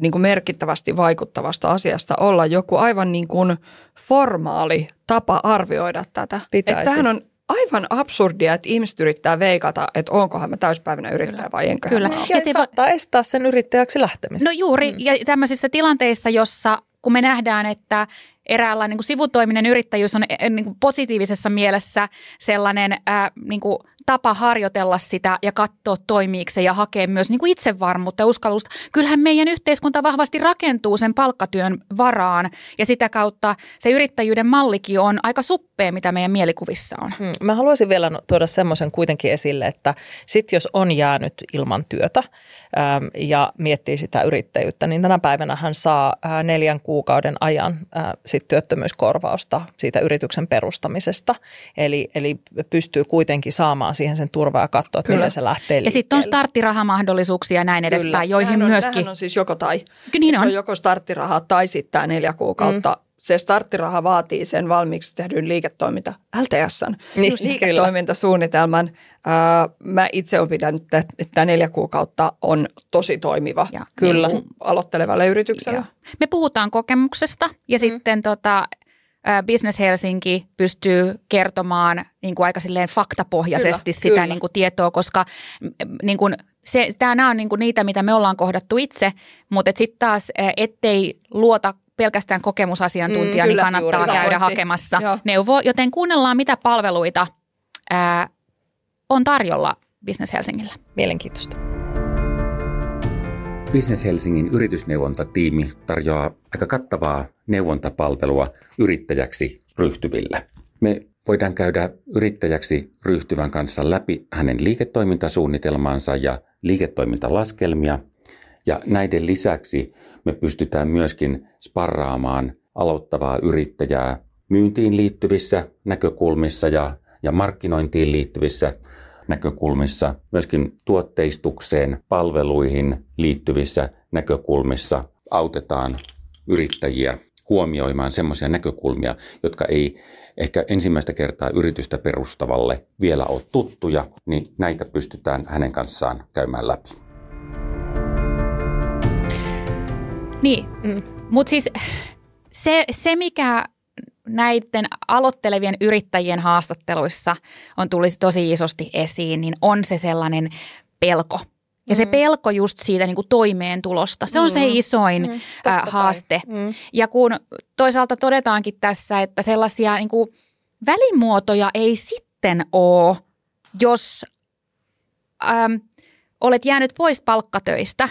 niin kuin merkittävästi vaikuttavasta asiasta olla joku aivan niin kuin formaali tapa arvioida tätä. Pitäisi. Että tämähän on aivan absurdia, että ihmiset yrittää veikata, että onkohan mä täyspäiväinen yrittäjä vai enkö Kyllä. Ja, ja se saattaa estää sen yrittäjäksi lähtemistä. No juuri, mm. ja tämmöisissä tilanteissa, jossa kun me nähdään, että eräällä niin sivutoiminen yrittäjyys on niin kuin positiivisessa mielessä sellainen ää, niin kuin tapa harjoitella sitä ja katsoa toimiiko ja hakea myös niin kuin itsevarmuutta ja uskallusta. Kyllähän meidän yhteiskunta vahvasti rakentuu sen palkkatyön varaan ja sitä kautta se yrittäjyyden mallikin on aika suppea, mitä meidän mielikuvissa on. Hmm. Mä haluaisin vielä tuoda semmoisen kuitenkin esille, että sit jos on jäänyt ilman työtä äm, ja miettii sitä yrittäjyyttä, niin tänä päivänä hän saa ää, neljän kuukauden ajan ää, sit työttömyyskorvausta siitä yrityksen perustamisesta. Eli, eli pystyy kuitenkin saamaan siihen sen turvaa ja katsoa, että Kyllä. miten se lähtee Ja sitten on starttirahamahdollisuuksia ja näin Kyllä. edespäin, joihin tämähän on, myöskin... Tämähän on siis joko tai. Niin on. Se on joko starttiraha tai sitten tämä neljä kuukautta mm se starttiraha vaatii sen valmiiksi tehdyn liiketoiminta, LTSn, niin, liiketoimintasuunnitelman. mä itse olen pitänyt, että tämä neljä kuukautta on tosi toimiva ja, kyllä. Niin aloittelevalle yritykselle. Ja. Me puhutaan kokemuksesta ja mm. sitten tota, Business Helsinki pystyy kertomaan niin kuin aika silleen faktapohjaisesti kyllä, sitä kyllä. Niin kuin tietoa, koska niin kuin se, nämä on niin kuin niitä, mitä me ollaan kohdattu itse, mutta sitten taas ettei luota pelkästään kokemusasiantuntija, mm, niin kannattaa juuri, käydä pointti. hakemassa Joo. neuvoa. Joten kuunnellaan, mitä palveluita ää, on tarjolla Business Helsingillä. Mielenkiintoista. Business Helsingin yritysneuvontatiimi tarjoaa aika kattavaa neuvontapalvelua yrittäjäksi ryhtyville. Me voidaan käydä yrittäjäksi ryhtyvän kanssa läpi hänen liiketoimintasuunnitelmaansa ja liiketoimintalaskelmia. Ja näiden lisäksi me pystytään myöskin sparraamaan aloittavaa yrittäjää myyntiin liittyvissä näkökulmissa ja, ja markkinointiin liittyvissä näkökulmissa, myöskin tuotteistukseen, palveluihin liittyvissä näkökulmissa autetaan yrittäjiä huomioimaan semmoisia näkökulmia, jotka ei ehkä ensimmäistä kertaa yritystä perustavalle vielä ole tuttuja, niin näitä pystytään hänen kanssaan käymään läpi. Niin, mm. mutta siis se, se, mikä näiden aloittelevien yrittäjien haastatteluissa on tulisi tosi isosti esiin, niin on se sellainen pelko. Ja se mm. pelko just siitä niin kuin toimeentulosta, se on mm. se isoin mm. äh, haaste. Mm. Ja kun toisaalta todetaankin tässä, että sellaisia niin kuin välimuotoja ei sitten ole, jos ähm, olet jäänyt pois palkkatöistä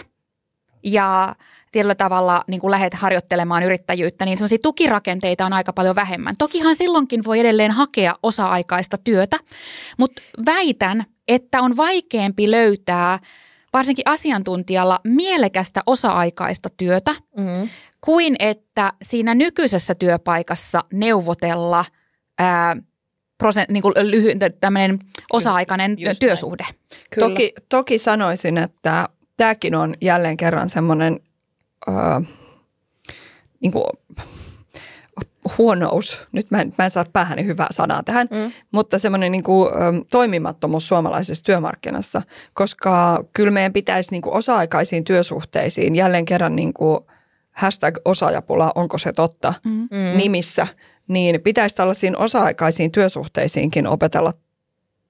ja tietyllä tavalla niin kuin lähdet harjoittelemaan yrittäjyyttä, niin sellaisia tukirakenteita on aika paljon vähemmän. Tokihan silloinkin voi edelleen hakea osa-aikaista työtä, mutta väitän, että on vaikeampi löytää varsinkin asiantuntijalla mielekästä osa-aikaista työtä, mm. kuin että siinä nykyisessä työpaikassa neuvotella ää, prosent, niin kuin lyhy, tämmöinen osa-aikainen Just työsuhde. Toki, toki sanoisin, että tämäkin on jälleen kerran semmoinen äh, niin kuin, huonous, nyt mä en, mä en saa päähäni hyvää sanaa tähän, mm. mutta semmoinen niin kuin, toimimattomuus suomalaisessa työmarkkinassa, koska kyllä meidän pitäisi niin kuin osa-aikaisiin työsuhteisiin jälleen kerran niin kuin hashtag osaajapula, onko se totta, mm. mm. nimissä, niin pitäisi tällaisiin osa-aikaisiin työsuhteisiinkin opetella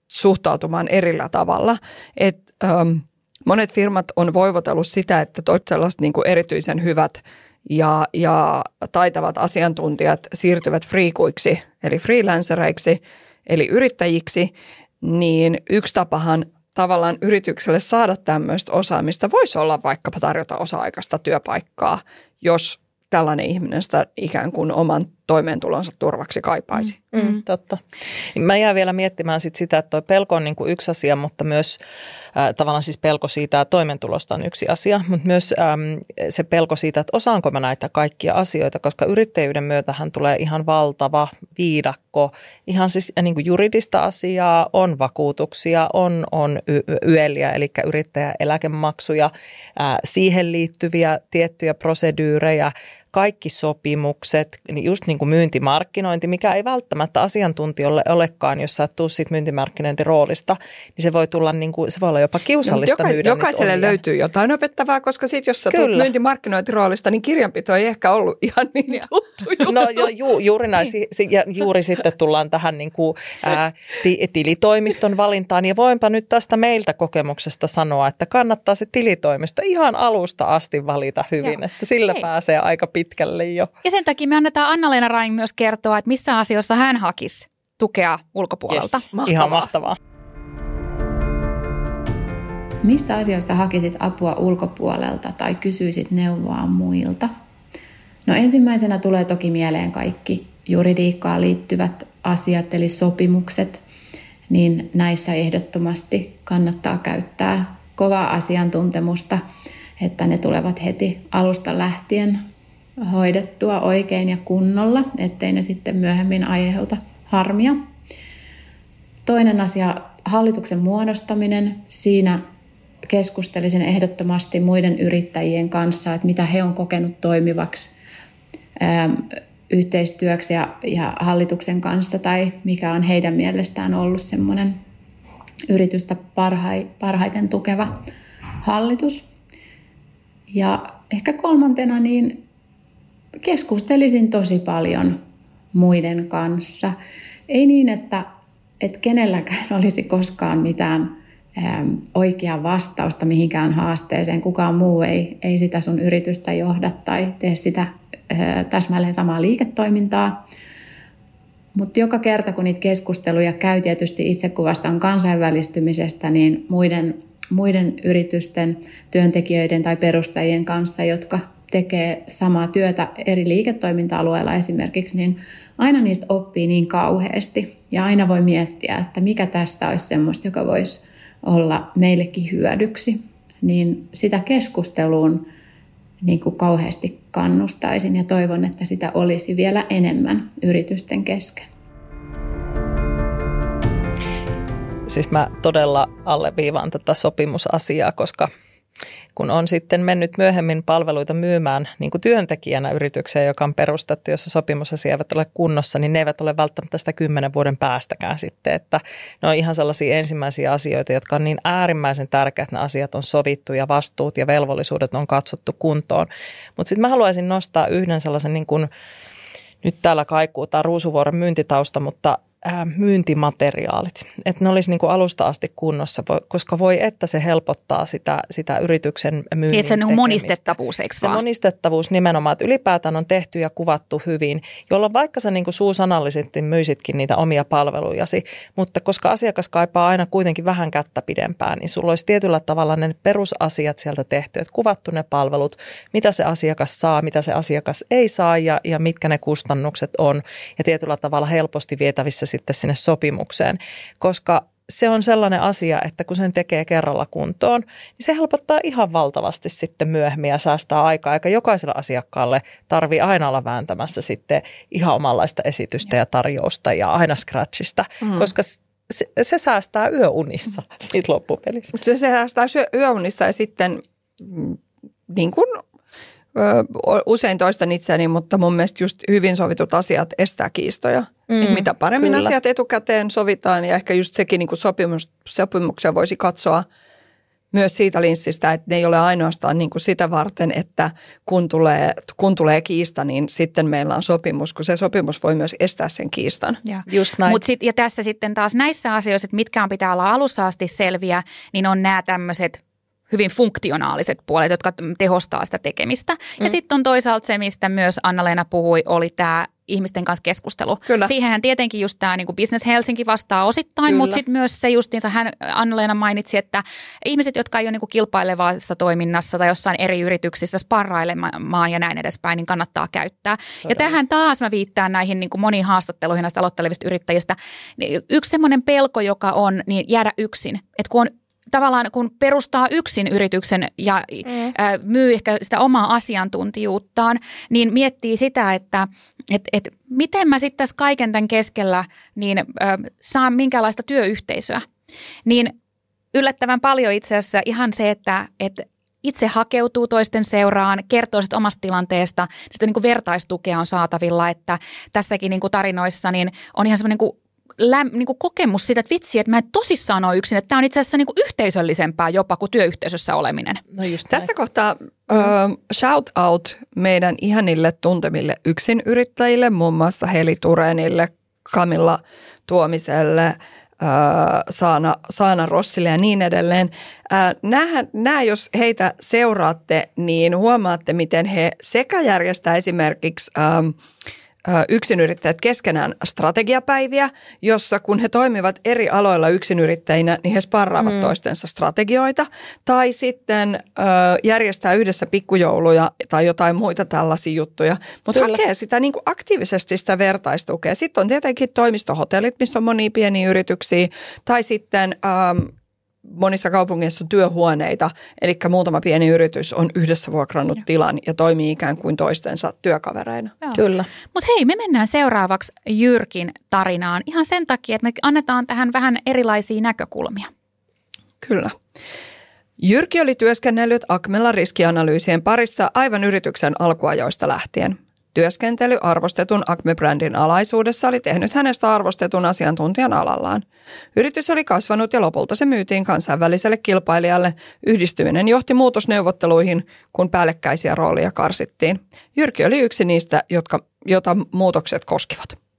suhtautumaan erillä tavalla. Et, ähm, monet firmat on voivotellut sitä, että sellaiset niin kuin erityisen hyvät ja, ja taitavat asiantuntijat siirtyvät friikuiksi, eli freelancereiksi, eli yrittäjiksi, niin yksi tapahan tavallaan yritykselle saada tämmöistä osaamista voisi olla vaikkapa tarjota osa-aikaista työpaikkaa, jos tällainen ihminen sitä ikään kuin oman toimeentulonsa turvaksi kaipaisi. Mm, mm, totta. Mä jään vielä miettimään sit sitä, että toi pelko on niin kuin yksi asia, mutta myös tavallaan siis pelko siitä toimeentulosta on yksi asia, mutta myös ähm, se pelko siitä, että osaanko mä näitä kaikkia asioita, koska yrittäjyyden myötähän tulee ihan valtava viidakko, ihan siis niin kuin juridista asiaa, on vakuutuksia, on, on y- yeliä, eli yrittäjäeläkemaksuja, äh, siihen liittyviä tiettyjä proseduureja, kaikki sopimukset, niin just niin kuin myyntimarkkinointi, mikä ei välttämättä asiantuntijoille olekaan, jos sä tuu siitä myyntimarkkinointiroolista, niin se voi tulla niin kuin, se voi olla jopa kiusallista no, jokais, Jokaiselle löytyy jotain opettavaa, koska sitten jos sä tulet myyntimarkkinointiroolista, niin kirjanpito ei ehkä ollut ihan niin tuttu juttu. No jo, ju, juuri näin, niin. ja juuri sitten tullaan tähän niin kuin, ää, tilitoimiston valintaan, ja voinpa nyt tästä meiltä kokemuksesta sanoa, että kannattaa se tilitoimisto ihan alusta asti valita hyvin, Joo. että sillä Hei. pääsee aika pitkälle pitkälle jo. Ja sen takia me annetaan Anna-Leena Rain myös kertoa, että missä asioissa hän hakisi tukea ulkopuolelta. Yes. Mahtavaa. Ihan mahtavaa. Missä asioissa hakisit apua ulkopuolelta tai kysyisit neuvoa muilta? No ensimmäisenä tulee toki mieleen kaikki juridiikkaan liittyvät asiat eli sopimukset, niin näissä ehdottomasti kannattaa käyttää kovaa asiantuntemusta, että ne tulevat heti alusta lähtien hoidettua oikein ja kunnolla, ettei ne sitten myöhemmin aiheuta harmia. Toinen asia, hallituksen muodostaminen. Siinä keskustelisin ehdottomasti muiden yrittäjien kanssa, että mitä he on kokenut toimivaksi ähm, yhteistyöksi ja, ja hallituksen kanssa tai mikä on heidän mielestään ollut semmoinen yritystä parhai, parhaiten tukeva hallitus. Ja ehkä kolmantena niin keskustelisin tosi paljon muiden kanssa. Ei niin, että, että kenelläkään olisi koskaan mitään ähm, oikeaa vastausta mihinkään haasteeseen. Kukaan muu ei, ei sitä sun yritystä johda tai tee sitä äh, täsmälleen samaa liiketoimintaa. Mutta joka kerta, kun niitä keskusteluja käy, tietysti itse kuvastan kansainvälistymisestä, niin muiden, muiden yritysten, työntekijöiden tai perustajien kanssa, jotka tekee samaa työtä eri liiketoiminta-alueilla esimerkiksi, niin aina niistä oppii niin kauheasti. Ja aina voi miettiä, että mikä tästä olisi semmoista, joka voisi olla meillekin hyödyksi. Niin sitä keskusteluun niin kuin kauheasti kannustaisin ja toivon, että sitä olisi vielä enemmän yritysten kesken. Siis mä todella alleviivaan tätä sopimusasiaa, koska kun on sitten mennyt myöhemmin palveluita myymään niin kuin työntekijänä yritykseen, joka on perustettu, jossa sopimusasiat eivät ole kunnossa, niin ne eivät ole välttämättä sitä kymmenen vuoden päästäkään sitten. Että ne on ihan sellaisia ensimmäisiä asioita, jotka on niin äärimmäisen tärkeät, että ne asiat on sovittu ja vastuut ja velvollisuudet on katsottu kuntoon. Mutta sitten mä haluaisin nostaa yhden sellaisen niin kuin, nyt täällä kaikuu tämä Ruusuvuoren myyntitausta, mutta myyntimateriaalit, että ne olisi niin kuin alusta asti kunnossa, koska voi että se helpottaa sitä, sitä yrityksen myynnin niin, se on monistettavuus, eikö Se vaan? monistettavuus nimenomaan, että ylipäätään on tehty ja kuvattu hyvin, jolloin vaikka sä niin kuin suusanallisesti myisitkin niitä omia palvelujasi, mutta koska asiakas kaipaa aina kuitenkin vähän kättä pidempään, niin sulla olisi tietyllä tavalla ne perusasiat sieltä tehty, että kuvattu ne palvelut, mitä se asiakas saa, mitä se asiakas ei saa ja, ja mitkä ne kustannukset on ja tietyllä tavalla helposti vietävissä sitten sinne sopimukseen, koska se on sellainen asia, että kun sen tekee kerralla kuntoon, niin se helpottaa ihan valtavasti sitten myöhemmin ja säästää aikaa, eikä jokaisella asiakkaalle tarvii aina olla vääntämässä sitten ihan omanlaista esitystä ja tarjousta ja aina scratchista, mm. koska se, se säästää yöunissa siitä loppupelissä. Se säästää yöunissa ja sitten mm, niin kuin usein toistan itseäni, mutta mun mielestä just hyvin sovitut asiat estää kiistoja. Mm, että mitä paremmin kyllä. asiat etukäteen sovitaan ja ehkä just sekin niin kuin sopimus, sopimuksia voisi katsoa myös siitä linssistä, että ne ei ole ainoastaan niin kuin sitä varten, että kun tulee, kun tulee kiista, niin sitten meillä on sopimus, kun se sopimus voi myös estää sen kiistan. Ja, Just näin. Mut sit, ja tässä sitten taas näissä asioissa, että mitkä on pitää olla alussa asti selviä, niin on nämä tämmöiset hyvin funktionaaliset puolet, jotka tehostaa sitä tekemistä. Mm. Ja sitten on toisaalta se, mistä myös Anna-Leena puhui, oli tämä ihmisten kanssa keskustelu. Kyllä. Siihenhän tietenkin just tämä niin Business Helsinki vastaa osittain, Kyllä. mutta sitten myös se justiinsa, hän Anna-Leena mainitsi, että ihmiset, jotka ei ole niin kilpailevassa toiminnassa tai jossain eri yrityksissä sparrailemaan ja näin edespäin, niin kannattaa käyttää. Todella. Ja tähän taas mä viittaan näihin niin kuin moniin haastatteluihin näistä aloittelevista yrittäjistä. Yksi semmoinen pelko, joka on, niin jäädä yksin. Että kun on tavallaan kun perustaa yksin yrityksen ja mm. myy ehkä sitä omaa asiantuntijuuttaan, niin miettii sitä, että et, et miten mä sitten tässä kaiken tämän keskellä niin äh, saan minkälaista työyhteisöä. Niin yllättävän paljon itse asiassa ihan se, että, että itse hakeutuu toisten seuraan, kertoo sit omasta tilanteesta, sitä niin kuin vertaistukea on saatavilla, että tässäkin niin kuin tarinoissa niin on ihan semmoinen niin läm, niin kuin kokemus siitä, että vitsi, että mä en tosissaan ole yksin, että tämä on itse asiassa niin kuin yhteisöllisempää jopa kuin työyhteisössä oleminen. No just Tässä kohtaa mm. uh, shout out meidän ihanille tuntemille yksinyrittäjille, muun muassa Heli Turenille, Kamilla Tuomiselle, Saana, Saana Rossille ja niin edelleen. Nämä, nämä, jos heitä seuraatte, niin huomaatte, miten he sekä järjestää esimerkiksi yksinyrittäjät keskenään strategiapäiviä, jossa kun he toimivat eri aloilla yksinyrittäjinä, niin he sparraavat mm. toistensa strategioita. Tai sitten ö, järjestää yhdessä pikkujouluja tai jotain muita tällaisia juttuja. Mutta hakee sitä niin kuin aktiivisesti sitä vertaistukea. Sitten on tietenkin toimistohotellit, missä on monia pieniä yrityksiä. Tai sitten monissa kaupungeissa on työhuoneita, eli muutama pieni yritys on yhdessä vuokrannut Joo. tilan ja toimii ikään kuin toistensa työkavereina. Joo. Kyllä. Mutta hei, me mennään seuraavaksi Jyrkin tarinaan ihan sen takia, että me annetaan tähän vähän erilaisia näkökulmia. Kyllä. Jyrki oli työskennellyt Akmella riskianalyysien parissa aivan yrityksen alkuajoista lähtien. Työskentely arvostetun Acme-brändin alaisuudessa oli tehnyt hänestä arvostetun asiantuntijan alallaan. Yritys oli kasvanut ja lopulta se myytiin kansainväliselle kilpailijalle. Yhdistyminen johti muutosneuvotteluihin, kun päällekkäisiä roolia karsittiin. Jyrki oli yksi niistä, jotka, jota muutokset koskivat.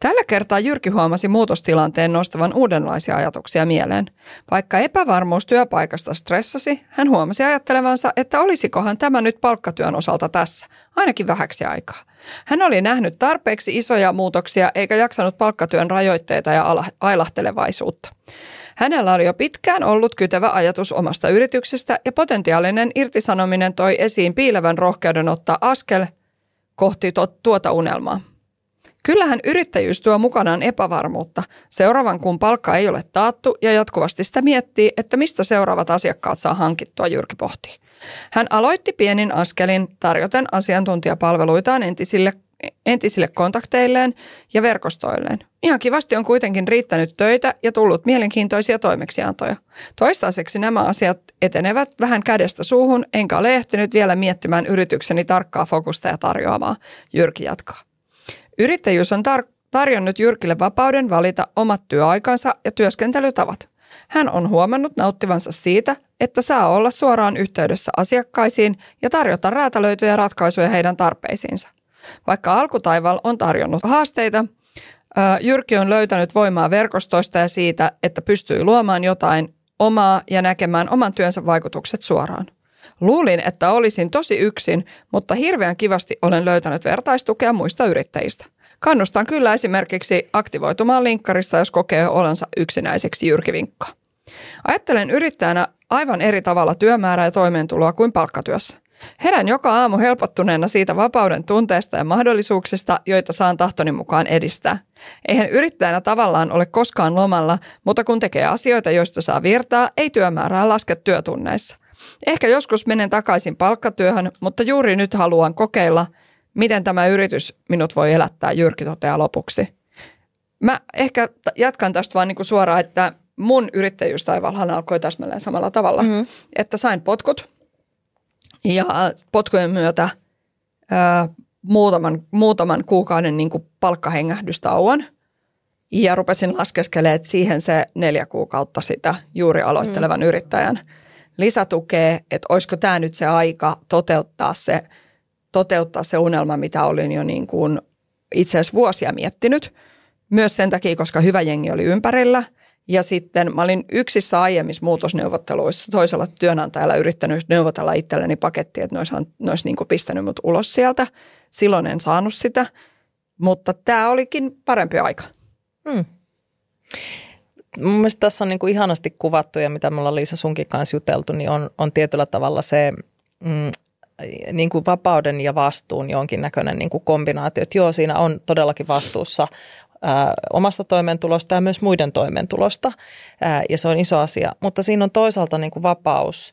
Tällä kertaa Jyrki huomasi muutostilanteen nostavan uudenlaisia ajatuksia mieleen. Vaikka epävarmuus työpaikasta stressasi, hän huomasi ajattelevansa, että olisikohan tämä nyt palkkatyön osalta tässä, ainakin vähäksi aikaa. Hän oli nähnyt tarpeeksi isoja muutoksia eikä jaksanut palkkatyön rajoitteita ja ailahtelevaisuutta. Hänellä oli jo pitkään ollut kytevä ajatus omasta yrityksestä ja potentiaalinen irtisanominen toi esiin piilevän rohkeuden ottaa askel kohti tuota unelmaa. Kyllähän yrittäjyys tuo mukanaan epävarmuutta. Seuraavan kun palkka ei ole taattu ja jatkuvasti sitä miettii, että mistä seuraavat asiakkaat saa hankittua Jyrki pohti. Hän aloitti pienin askelin tarjoten asiantuntijapalveluitaan entisille entisille kontakteilleen ja verkostoilleen. Ihan kivasti on kuitenkin riittänyt töitä ja tullut mielenkiintoisia toimeksiantoja. Toistaiseksi nämä asiat etenevät vähän kädestä suuhun, enkä ole ehtinyt vielä miettimään yritykseni tarkkaa fokusta ja tarjoamaa. Jyrki jatkaa. Yrittäjyys on tar- tarjonnut Jyrkille vapauden valita omat työaikansa ja työskentelytavat. Hän on huomannut nauttivansa siitä, että saa olla suoraan yhteydessä asiakkaisiin ja tarjota räätälöityjä ratkaisuja heidän tarpeisiinsa. Vaikka alkutaival on tarjonnut haasteita, Jyrki on löytänyt voimaa verkostoista ja siitä, että pystyy luomaan jotain omaa ja näkemään oman työnsä vaikutukset suoraan. Luulin, että olisin tosi yksin, mutta hirveän kivasti olen löytänyt vertaistukea muista yrittäjistä. Kannustan kyllä esimerkiksi aktivoitumaan linkkarissa, jos kokee olonsa yksinäiseksi jyrkivinkka. Ajattelen yrittäjänä aivan eri tavalla työmäärää ja toimeentuloa kuin palkkatyössä. Herän joka aamu helpottuneena siitä vapauden tunteesta ja mahdollisuuksista, joita saan tahtoni mukaan edistää. Eihän yrittäjänä tavallaan ole koskaan lomalla, mutta kun tekee asioita, joista saa virtaa, ei työmäärää laske työtunneissa. Ehkä joskus menen takaisin palkkatyöhön, mutta juuri nyt haluan kokeilla, miten tämä yritys minut voi elättää, Jyrki toteaa lopuksi. Mä ehkä jatkan tästä vaan niin kuin suoraan, että mun yrittäjyystaivalhan alkoi täsmälleen samalla tavalla, mm-hmm. että sain potkut ja potkujen myötä ää, muutaman, muutaman kuukauden niin kuin palkkahengähdystauon ja rupesin laskeskelemaan, että siihen se neljä kuukautta sitä juuri aloittelevan mm. yrittäjän lisätukea, että olisiko tämä nyt se aika toteuttaa se, toteuttaa se unelma, mitä olin jo niin kuin itse asiassa vuosia miettinyt. Myös sen takia, koska hyvä jengi oli ympärillä – ja sitten mä olin yksissä aiemmissa muutosneuvotteluissa toisella työnantajalla yrittänyt neuvotella itselleni pakettia, että ne olisi, ne olisi niin pistänyt mut ulos sieltä. Silloin en saanut sitä, mutta tämä olikin parempi aika. Hmm. Mun mielestä tässä on niin kuin ihanasti kuvattu ja mitä me ollaan Liisa sunkin kanssa juteltu, niin on, on tietyllä tavalla se mm, niin kuin vapauden ja vastuun jonkinnäköinen niin kuin kombinaatio. Että joo, siinä on todellakin vastuussa ää, omasta toimeentulosta ja myös muiden toimeentulosta, ää, ja se on iso asia. Mutta siinä on toisaalta niin kuin vapaus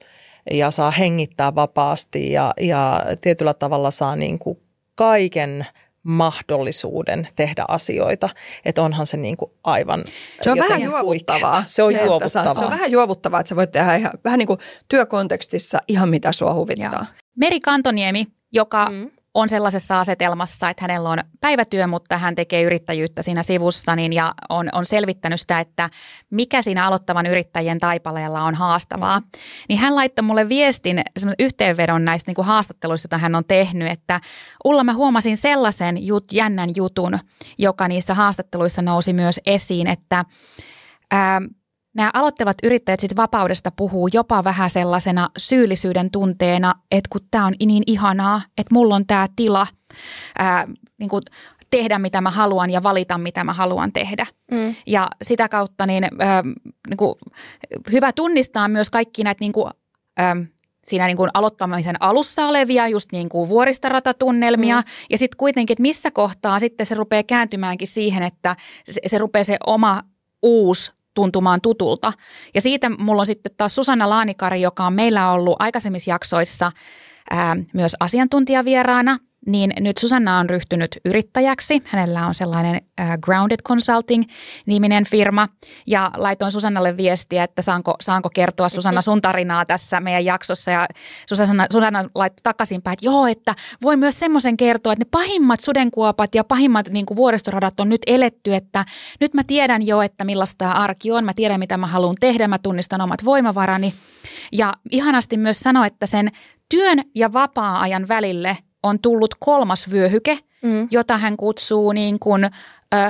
ja saa hengittää vapaasti ja, ja tietyllä tavalla saa niin kuin kaiken mahdollisuuden tehdä asioita. Että onhan se niin kuin aivan Se on vähän juovuttavaa. Se on se, juovuttavaa. se on vähän juovuttavaa, että sä voit tehdä ihan, vähän niin kuin työkontekstissa ihan mitä sua huvittaa. Ja. Meri Kantoniemi, joka mm on sellaisessa asetelmassa, että hänellä on päivätyö, mutta hän tekee yrittäjyyttä siinä sivussa niin, ja on, on selvittänyt sitä, että mikä siinä aloittavan yrittäjien taipaleella on haastavaa. Niin hän laittoi mulle viestin, yhteenvedon näistä niin kuin haastatteluista, joita hän on tehnyt, että Ulla mä huomasin sellaisen jut, jännän jutun, joka niissä haastatteluissa nousi myös esiin, että ää, nämä aloittavat yrittäjät sitten vapaudesta puhuu jopa vähän sellaisena syyllisyyden tunteena, että kun tämä on niin ihanaa, että mulla on tämä tila ää, niin kuin tehdä mitä mä haluan ja valita mitä mä haluan tehdä. Mm. Ja sitä kautta niin, ää, niin kuin, hyvä tunnistaa myös kaikki näitä niin kuin, ää, siinä niin kuin aloittamisen alussa olevia just niin kuin vuoristoratatunnelmia mm. ja sitten kuitenkin, että missä kohtaa sitten se rupeaa kääntymäänkin siihen, että se, se rupeaa se oma uusi tuntumaan tutulta. Ja siitä mulla on sitten taas Susanna Laanikari, joka on meillä ollut aikaisemmissa jaksoissa ää, myös asiantuntijavieraana niin nyt Susanna on ryhtynyt yrittäjäksi. Hänellä on sellainen äh, Grounded Consulting-niminen firma. Ja laitoin Susannalle viestiä, että saanko, saanko kertoa Susanna sun tarinaa tässä meidän jaksossa. Ja Susanna, Susanna laittoi takaisinpäin, että joo, että voi myös semmoisen kertoa, että ne pahimmat sudenkuopat ja pahimmat niin kuin vuoristoradat on nyt eletty, että nyt mä tiedän jo, että millaista arki on, mä tiedän mitä mä haluan tehdä, mä tunnistan omat voimavarani. Ja ihanasti myös sanoa, että sen työn ja vapaa-ajan välille – on tullut kolmas vyöhyke, mm. jota hän kutsuu niin kuin, ö,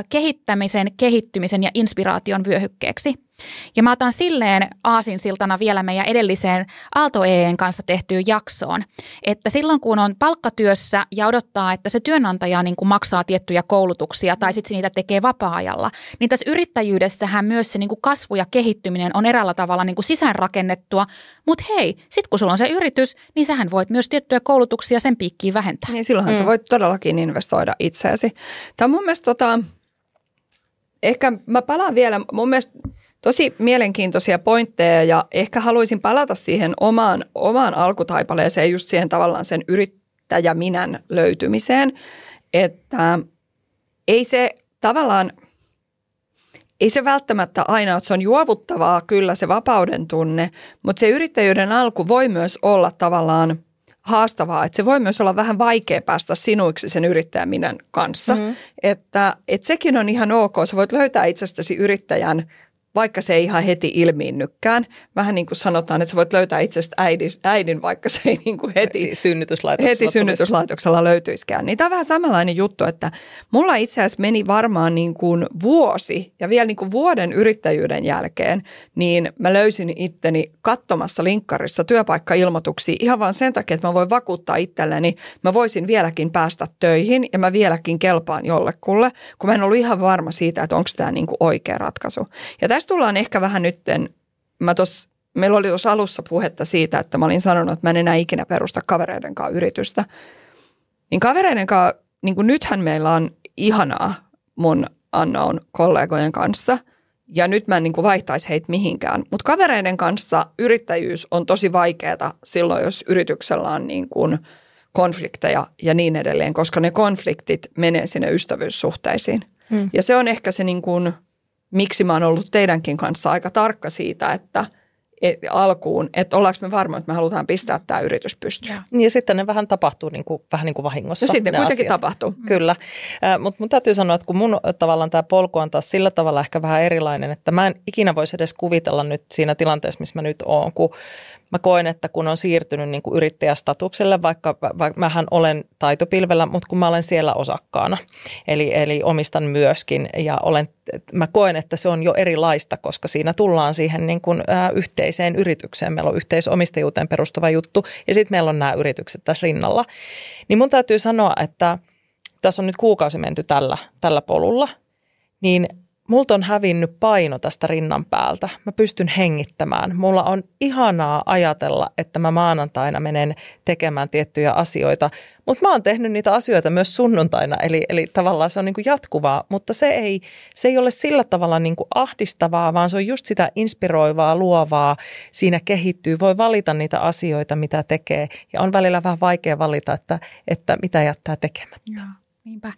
kehittämisen, kehittymisen ja inspiraation vyöhykkeeksi. Ja mä otan silleen aasinsiltana vielä meidän edelliseen Aalto EEn kanssa tehtyyn jaksoon, että silloin kun on palkkatyössä ja odottaa, että se työnantaja niin kuin maksaa tiettyjä koulutuksia tai sitten niitä tekee vapaa-ajalla, niin tässä yrittäjyydessähän myös se niin kuin kasvu ja kehittyminen on eräällä tavalla niin kuin sisäänrakennettua, mutta hei, sitten kun sulla on se yritys, niin sähän voit myös tiettyjä koulutuksia sen piikkiin vähentää. Niin silloinhan mm. sä voit todellakin investoida itseesi. Tämä on mun mielestä tota, ehkä mä palaan vielä, mun mielestä tosi mielenkiintoisia pointteja ja ehkä haluaisin palata siihen omaan, omaan alkutaipaleeseen, just siihen tavallaan sen yrittäjäminän löytymiseen. että ei se tavallaan, ei se välttämättä aina, että se on juovuttavaa kyllä se vapauden tunne, mutta se yrittäjyyden alku voi myös olla tavallaan haastavaa, että se voi myös olla vähän vaikea päästä sinuiksi sen yrittäjäminen kanssa. Mm. Että, että sekin on ihan ok, sä voit löytää itsestäsi yrittäjän vaikka se ei ihan heti ilmiinnykään. Vähän niin kuin sanotaan, että sä voit löytää itsestä äidin, äidin vaikka se ei niin kuin heti, synnytyslaitoksella, heti synnytyslaitoksella löytyisikään. Niin tämä on vähän samanlainen juttu, että mulla itse asiassa meni varmaan niin kuin vuosi ja vielä niin kuin vuoden yrittäjyyden jälkeen, niin mä löysin itteni katsomassa linkkarissa työpaikkailmoituksia ihan vaan sen takia, että mä voin vakuuttaa itselleni, mä voisin vieläkin päästä töihin ja mä vieläkin kelpaan jollekulle, kun mä en ollut ihan varma siitä, että onko tämä niin kuin oikea ratkaisu. Ja tästä tullaan ehkä vähän nytten, mä tos, meillä oli tuossa alussa puhetta siitä, että mä olin sanonut, että mä en enää ikinä perusta kavereiden kanssa yritystä. Niin kavereiden kanssa, niin kuin nythän meillä on ihanaa mun Anna kollegojen kanssa. Ja nyt mä en niin kuin vaihtaisi heitä mihinkään. Mutta kavereiden kanssa yrittäjyys on tosi vaikeaa silloin, jos yrityksellä on niin kuin konflikteja ja niin edelleen, koska ne konfliktit menee sinne ystävyyssuhteisiin. Hmm. Ja se on ehkä se niin kuin – miksi mä oon ollut teidänkin kanssa aika tarkka siitä, että et, alkuun, että ollaanko me varmoja, että me halutaan pistää tämä yritys pystyyn. Niin ja sitten ne vähän tapahtuu niin kuin, vähän niin kuin vahingossa. No sitten kuitenkin asiat. tapahtuu. Kyllä, äh, mutta mun täytyy sanoa, että kun mun tavallaan tämä polku on taas sillä tavalla ehkä vähän erilainen, että mä en ikinä voisi edes kuvitella nyt siinä tilanteessa, missä mä nyt oon, kun mä koen, että kun on siirtynyt niin kuin yrittäjästatukselle, vaikka, vaikka mähän olen taitopilvellä, mutta kun mä olen siellä osakkaana, eli, eli omistan myöskin ja olen, mä koen, että se on jo erilaista, koska siinä tullaan siihen niin kuin, ä, yhteiseen yritykseen. Meillä on yhteisomistajuuteen perustuva juttu ja sitten meillä on nämä yritykset tässä rinnalla. Niin mun täytyy sanoa, että tässä on nyt kuukausi menty tällä, tällä polulla, niin multa on hävinnyt paino tästä rinnan päältä. Mä pystyn hengittämään. Mulla on ihanaa ajatella, että mä maanantaina menen tekemään tiettyjä asioita, mutta mä oon tehnyt niitä asioita myös sunnuntaina, eli, eli tavallaan se on niin kuin jatkuvaa, mutta se ei, se ei ole sillä tavalla niin kuin ahdistavaa, vaan se on just sitä inspiroivaa, luovaa. Siinä kehittyy, voi valita niitä asioita, mitä tekee, ja on välillä vähän vaikea valita, että, että mitä jättää tekemättä. Joo. Niinpä.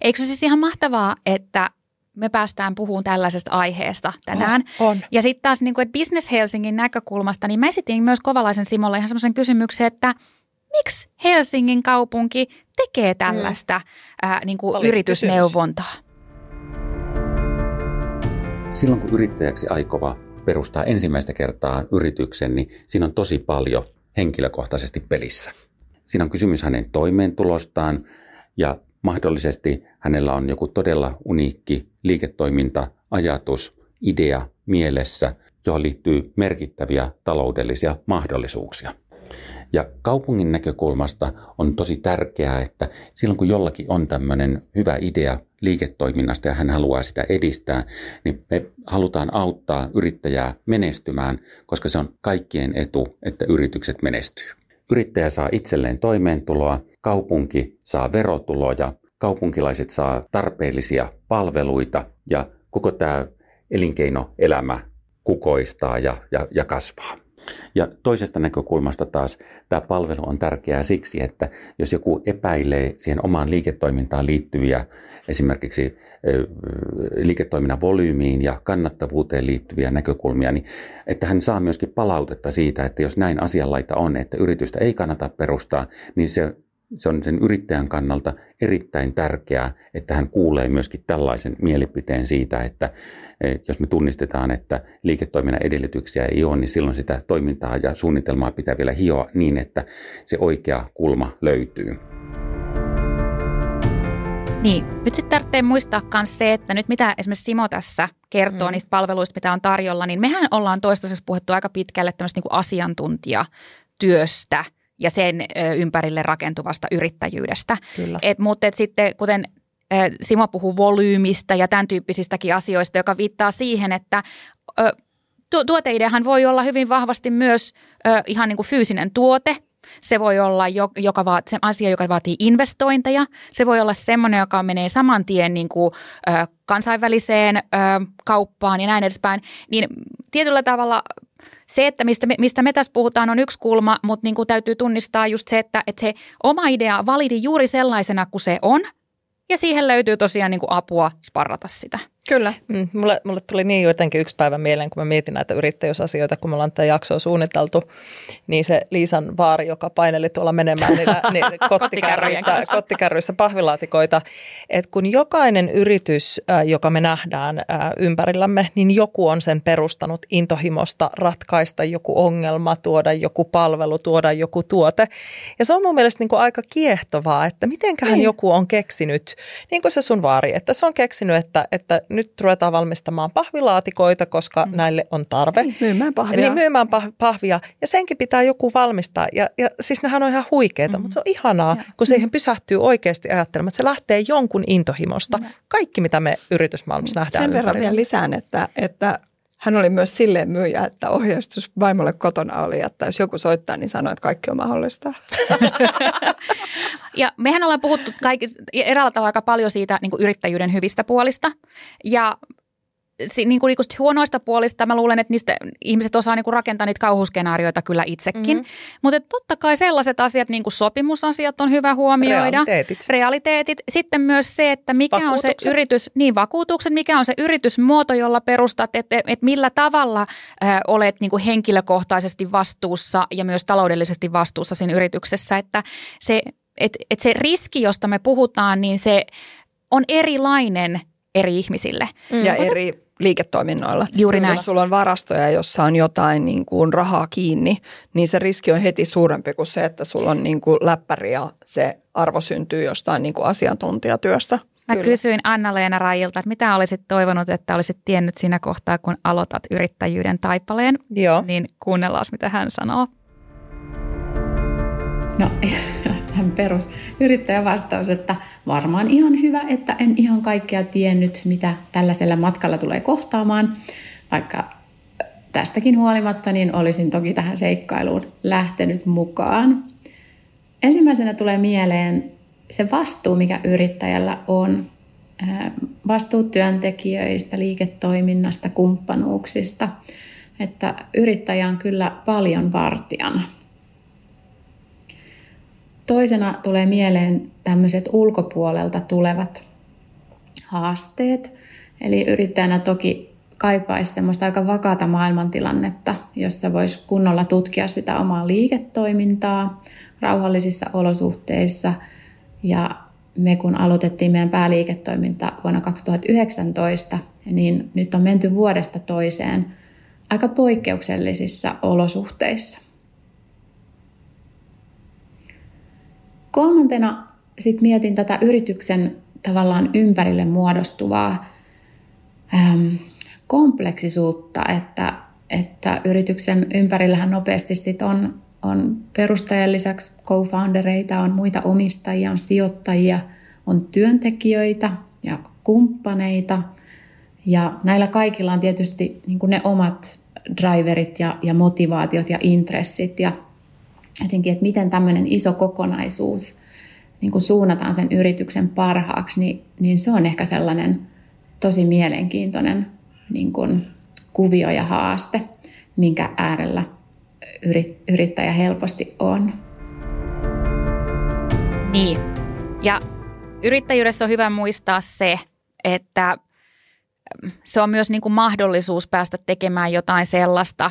Eikö se siis ihan mahtavaa, että me päästään puhumaan tällaisesta aiheesta tänään. Oh, on. Ja sitten taas niin kuin, että Business Helsingin näkökulmasta, niin mä esitin myös Kovalaisen Simolle ihan semmoisen kysymyksen, että miksi Helsingin kaupunki tekee tällaista mm. ää, niin kuin yritysneuvontaa? Silloin kun yrittäjäksi aikova perustaa ensimmäistä kertaa yrityksen, niin siinä on tosi paljon henkilökohtaisesti pelissä. Siinä on kysymys hänen toimeentulostaan ja Mahdollisesti hänellä on joku todella uniikki liiketoiminta, ajatus, idea mielessä, johon liittyy merkittäviä taloudellisia mahdollisuuksia. Ja kaupungin näkökulmasta on tosi tärkeää, että silloin kun jollakin on tämmöinen hyvä idea liiketoiminnasta ja hän haluaa sitä edistää, niin me halutaan auttaa yrittäjää menestymään, koska se on kaikkien etu, että yritykset menestyy. Yrittäjä saa itselleen toimeentuloa, kaupunki saa verotuloja, kaupunkilaiset saa tarpeellisia palveluita ja koko tämä elinkeinoelämä kukoistaa ja, ja, ja kasvaa. Ja toisesta näkökulmasta taas tämä palvelu on tärkeää siksi, että jos joku epäilee siihen omaan liiketoimintaan liittyviä esimerkiksi liiketoiminnan volyymiin ja kannattavuuteen liittyviä näkökulmia, niin että hän saa myöskin palautetta siitä, että jos näin asianlaita on, että yritystä ei kannata perustaa, niin se se on sen yrittäjän kannalta erittäin tärkeää, että hän kuulee myöskin tällaisen mielipiteen siitä, että eh, jos me tunnistetaan, että liiketoiminnan edellytyksiä ei ole, niin silloin sitä toimintaa ja suunnitelmaa pitää vielä hioa niin, että se oikea kulma löytyy. Niin, nyt sitten tarvitsee muistaa myös se, että nyt mitä esimerkiksi Simo tässä kertoo mm. niistä palveluista, mitä on tarjolla, niin mehän ollaan toistaiseksi puhuttu aika pitkälle tämmöistä niin asiantuntijatyöstä – ja sen ympärille rakentuvasta yrittäjyydestä. Kyllä. Et, mutta et sitten kuten Simo puhuu volyymista ja tämän tyyppisistäkin asioista, joka viittaa siihen, että tuoteideahan voi olla hyvin vahvasti myös ihan niin kuin fyysinen tuote, se voi olla jo, joka va, se asia, joka vaatii investointeja. Se voi olla semmoinen, joka menee saman tien niin kuin, ö, kansainväliseen ö, kauppaan ja näin edespäin. Niin tietyllä tavalla se, että mistä me, mistä me tässä puhutaan, on yksi kulma, mutta niin kuin täytyy tunnistaa just se, että, että se oma idea validi juuri sellaisena kuin se on, Ja siihen löytyy tosiaan niin kuin apua sparrata sitä. Kyllä. Mm, mulle, mulle tuli niin jotenkin yksi päivä mieleen, kun mä mietin näitä yrittäjyysasioita, kun me ollaan tätä jaksoa suunniteltu, niin se Liisan vaari, joka paineli tuolla menemään niillä, niin kottikärryissä, kottikärryissä pahvilaatikoita, että kun jokainen yritys, joka me nähdään ympärillämme, niin joku on sen perustanut intohimosta ratkaista joku ongelma, tuoda joku palvelu, tuoda joku tuote. Ja se on mun mielestä niin kuin aika kiehtovaa, että mitenköhän niin. joku on keksinyt, niin kuin se sun vaari, että se on keksinyt, että, että nyt ruvetaan valmistamaan pahvilaatikoita, koska mm. näille on tarve. Niin, myymään pahvia. Niin, myymään pahvia. Ja senkin pitää joku valmistaa. Ja, ja siis nehän on ihan huikeita, mm. mutta se on ihanaa, ja. kun siihen pysähtyy oikeasti ajattelemaan, että se lähtee jonkun intohimosta. Mm. Kaikki, mitä me yritysmaailmassa nähdään Sen verran vielä lisään, että, että hän oli myös silleen myyjä, että ohjeistus vaimolle kotona oli, että jos joku soittaa, niin sanoi, että kaikki on mahdollista. ja mehän ollaan puhuttu kaikki, eräällä tavalla aika paljon siitä niin yrittäjyyden hyvistä puolista. Ja niin kuin, huonoista puolista mä luulen, että niistä ihmiset osaa niin kuin rakentaa niitä kauhuskenaarioita kyllä itsekin. Mm-hmm. Mutta totta kai sellaiset asiat, niin kuin sopimusasiat on hyvä huomioida. Realiteetit. Realiteetit. Sitten myös se, että mikä on se yritys, niin vakuutukset, mikä on se yritysmuoto, jolla perustat, että, että millä tavalla äh, olet niin kuin henkilökohtaisesti vastuussa ja myös taloudellisesti vastuussa siinä yrityksessä. Että se, et, et se riski, josta me puhutaan, niin se on erilainen eri ihmisille. Mm. Ja eri liiketoiminnoilla. Juuri näin. Jos sulla on varastoja, jossa on jotain niin kuin rahaa kiinni, niin se riski on heti suurempi kuin se, että sulla on niin kuin läppäri ja se arvo syntyy jostain niin kuin asiantuntijatyöstä. Mä Kyllä. kysyin Anna-Leena Rajilta, että mitä olisit toivonut, että olisit tiennyt siinä kohtaa, kun aloitat yrittäjyyden taipaleen. Joo. Niin kuunnellaan, mitä hän sanoo. No tähän perus vastaus, että varmaan ihan hyvä, että en ihan kaikkea tiennyt, mitä tällaisella matkalla tulee kohtaamaan, vaikka tästäkin huolimatta niin olisin toki tähän seikkailuun lähtenyt mukaan. Ensimmäisenä tulee mieleen se vastuu, mikä yrittäjällä on. Vastuu työntekijöistä, liiketoiminnasta, kumppanuuksista. Että yrittäjä on kyllä paljon vartijana – Toisena tulee mieleen tämmöiset ulkopuolelta tulevat haasteet. Eli yrittäjänä toki kaipaisi semmoista aika vakaata maailmantilannetta, jossa voisi kunnolla tutkia sitä omaa liiketoimintaa rauhallisissa olosuhteissa. Ja me kun aloitettiin meidän pääliiketoiminta vuonna 2019, niin nyt on menty vuodesta toiseen aika poikkeuksellisissa olosuhteissa. Kolmantena sitten mietin tätä yrityksen tavallaan ympärille muodostuvaa äm, kompleksisuutta, että, että yrityksen ympärillähän nopeasti sit on, on perustajan lisäksi co-foundereita, on muita omistajia, on sijoittajia, on työntekijöitä ja kumppaneita. Ja näillä kaikilla on tietysti niin ne omat driverit ja, ja motivaatiot ja intressit ja jotenkin, että miten tämmöinen iso kokonaisuus niin kuin suunnataan sen yrityksen parhaaksi, niin, niin se on ehkä sellainen tosi mielenkiintoinen niin kuin kuvio ja haaste, minkä äärellä yrittäjä helposti on. Niin. Ja yrittäjyydessä on hyvä muistaa se, että se on myös niin kuin mahdollisuus päästä tekemään jotain sellaista,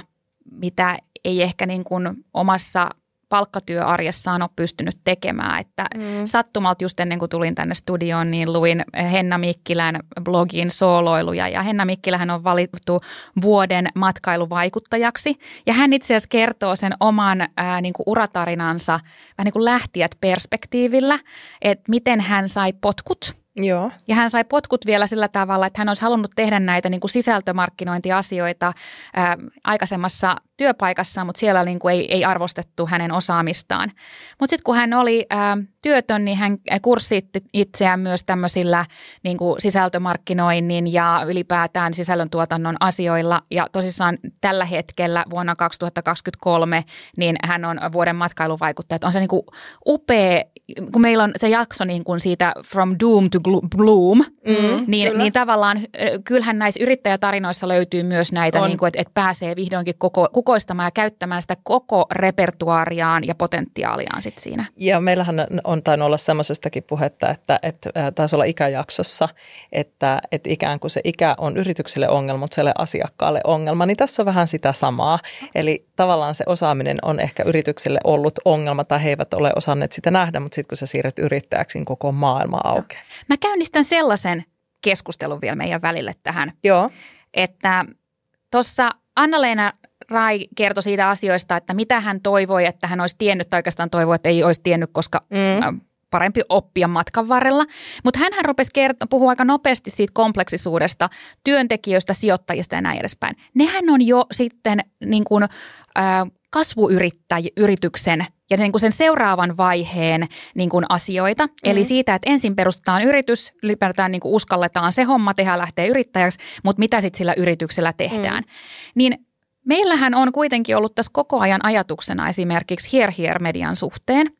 mitä ei ehkä niin kuin omassa palkkatyöarjessaan ole pystynyt tekemään. Että mm. Sattumalta just ennen kuin tulin tänne studioon, niin luin Henna Mikkilän blogin sooloiluja. Ja Henna Mikkilähän on valittu vuoden matkailuvaikuttajaksi. Ja hän itse asiassa kertoo sen oman ää, niin kuin uratarinansa vähän niin kuin lähtijät perspektiivillä, että miten hän sai potkut – Joo. Ja hän sai potkut vielä sillä tavalla, että hän olisi halunnut tehdä näitä niin kuin sisältömarkkinointiasioita ää, aikaisemmassa työpaikassa, mutta siellä niin kuin ei, ei arvostettu hänen osaamistaan. Mutta sitten kun hän oli ää, työtön, niin hän kurssitti itseään myös tämmöisillä niin kuin sisältömarkkinoinnin ja ylipäätään sisällöntuotannon asioilla. Ja tosissaan tällä hetkellä vuonna 2023, niin hän on vuoden matkailuvaikuttaja. On se niin kuin upea, kun meillä on se jakso niin kuin siitä From Doom to bloom, mm, niin, niin tavallaan kyllähän näissä yrittäjätarinoissa löytyy myös näitä, niin kuin, että, että pääsee vihdoinkin koko, kukoistamaan ja käyttämään sitä koko repertuaariaan ja potentiaaliaan sit siinä. Ja meillähän on tainnut olla semmoisestakin puhetta, että, että taisi olla ikäjaksossa, että, että ikään kuin se ikä on yritykselle ongelma, mutta se asiakkaalle ongelma, niin tässä on vähän sitä samaa. Eli tavallaan se osaaminen on ehkä yritykselle ollut ongelma tai he eivät ole osanneet sitä nähdä, mutta sitten kun sä siirryt yrittäjäksi, niin koko maailma aukeaa. Mä käynnistän sellaisen keskustelun vielä meidän välille tähän. Joo. Että tuossa Anna-Leena Rai kertoi siitä asioista, että mitä hän toivoi, että hän olisi tiennyt, tai oikeastaan toivoi, että ei olisi tiennyt, koska mm. parempi oppia matkan varrella. Mutta hän rupesi kerto- puhua aika nopeasti siitä kompleksisuudesta, työntekijöistä, sijoittajista ja näin edespäin. Nehän on jo sitten niin kuin, äh, kasvuyrityksen ja niin kuin sen seuraavan vaiheen niin kuin asioita. Mm-hmm. Eli siitä, että ensin perustetaan yritys, ylipäätään niin kuin uskalletaan se homma tehdä, lähteä yrittäjäksi, mutta mitä sitten sillä yrityksellä tehdään. Mm. Niin meillähän on kuitenkin ollut tässä koko ajan ajatuksena esimerkiksi Here Here median suhteen,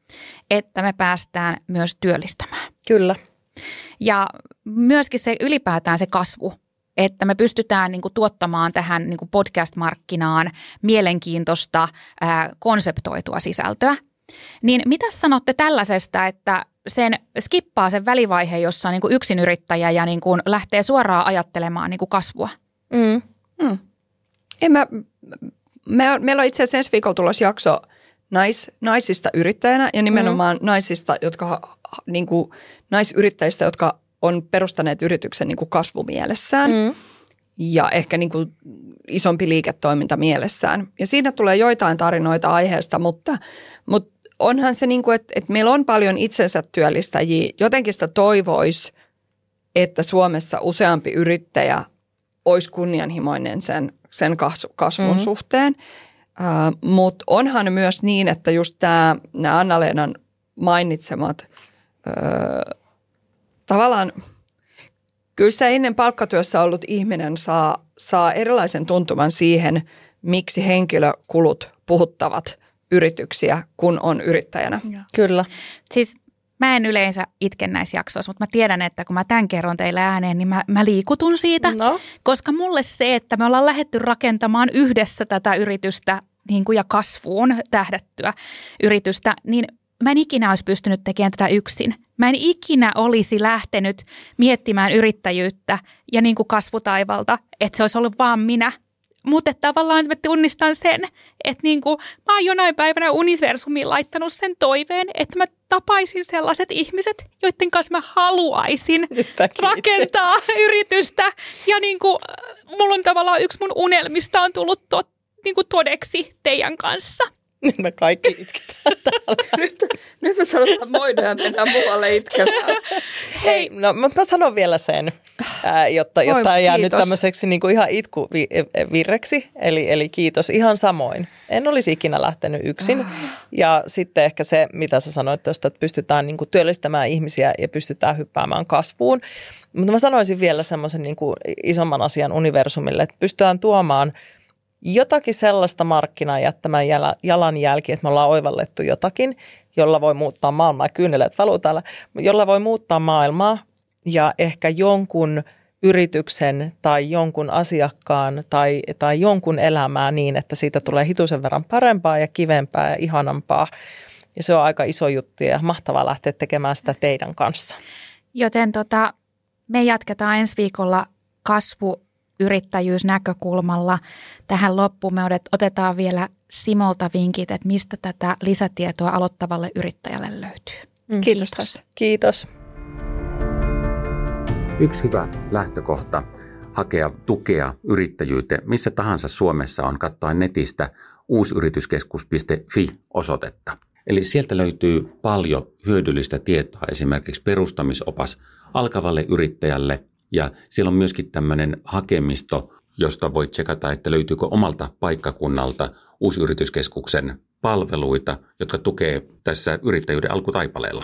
että me päästään myös työllistämään. Kyllä. Ja myöskin se ylipäätään se kasvu että me pystytään niin kuin, tuottamaan tähän niin kuin podcast-markkinaan mielenkiintoista ää, konseptoitua sisältöä. Niin mitä sanotte tällaisesta, että sen skippaa sen välivaiheen, jossa on niin kuin yksinyrittäjä ja niin kuin lähtee suoraan ajattelemaan niin kuin kasvua? Mm. Mm. En mä, me on, meillä on itse asiassa ensi viikolla tulossa jakso nais, naisista yrittäjänä ja nimenomaan mm. naisista, jotka, niin kuin, naisyrittäjistä, jotka on perustaneet yrityksen niin kuin kasvumielessään mm. ja ehkä niin kuin isompi liiketoiminta mielessään. Ja siinä tulee joitain tarinoita aiheesta, mutta, mutta onhan se niin kuin, että, että meillä on paljon itsensä työllistäjiä. Jotenkin sitä toivoisi, että Suomessa useampi yrittäjä olisi kunnianhimoinen sen, sen kasvun mm-hmm. suhteen. Uh, Mutta onhan myös niin, että just tämä, nämä Anna-Leenan mainitsemat tavallaan kyllä sitä ennen palkkatyössä ollut ihminen saa, saa erilaisen tuntuman siihen, miksi henkilökulut puhuttavat yrityksiä, kun on yrittäjänä. Kyllä. Siis mä en yleensä itke näissä jaksoissa, mutta mä tiedän, että kun mä tämän kerron teille ääneen, niin mä, mä liikutun siitä. No. Koska mulle se, että me ollaan lähetty rakentamaan yhdessä tätä yritystä niin kuin ja kasvuun tähdättyä yritystä, niin mä en ikinä olisi pystynyt tekemään tätä yksin. Mä en ikinä olisi lähtenyt miettimään yrittäjyyttä ja niin kuin kasvutaivalta, että se olisi ollut vaan minä. Mutta tavallaan mä tunnistan sen, että niin kuin, mä oon jonain päivänä universumiin laittanut sen toiveen, että mä tapaisin sellaiset ihmiset, joiden kanssa mä haluaisin rakentaa yritystä. Ja niin kuin, mulla on tavallaan yksi mun unelmista on tullut tot, niin kuin todeksi teidän kanssa. Nyt me kaikki itketään täällä. nyt, nyt me sanotaan moida ja mennään muualle itkemään. Hei, no mutta mä sanon vielä sen, ää, jotta, Oi, jotta jää kiitos. nyt tämmöiseksi niin kuin ihan itkuvirreksi. Eli, eli kiitos ihan samoin. En olisi ikinä lähtenyt yksin. Ja sitten ehkä se, mitä sä sanoit tuosta, että pystytään niin kuin työllistämään ihmisiä ja pystytään hyppäämään kasvuun. Mutta mä sanoisin vielä semmoisen niin kuin isomman asian universumille, että pystytään tuomaan – jotakin sellaista markkinaa jättämään jalanjälki, että me ollaan oivallettu jotakin, jolla voi muuttaa maailmaa, ja kyyneleet valuu täällä, jolla voi muuttaa maailmaa ja ehkä jonkun yrityksen tai jonkun asiakkaan tai, tai jonkun elämää niin, että siitä tulee hitusen verran parempaa ja kivempää ja ihanampaa. Ja se on aika iso juttu ja mahtavaa lähteä tekemään sitä teidän kanssa. Joten tota, me jatketaan ensi viikolla kasvu yrittäjyysnäkökulmalla. Tähän loppuun me otetaan vielä Simolta vinkit, että mistä tätä lisätietoa aloittavalle yrittäjälle löytyy. Mm, kiitos. Kiitos. Kiitos. Yksi hyvä lähtökohta hakea tukea yrittäjyyteen missä tahansa Suomessa on katsoa netistä uusyrityskeskus.fi-osoitetta. Eli sieltä löytyy paljon hyödyllistä tietoa, esimerkiksi perustamisopas alkavalle yrittäjälle – ja siellä on myöskin tämmöinen hakemisto, josta voit tsekata, että löytyykö omalta paikkakunnalta uusyrityskeskuksen palveluita, jotka tukee tässä yrittäjyyden alkutaipaleella.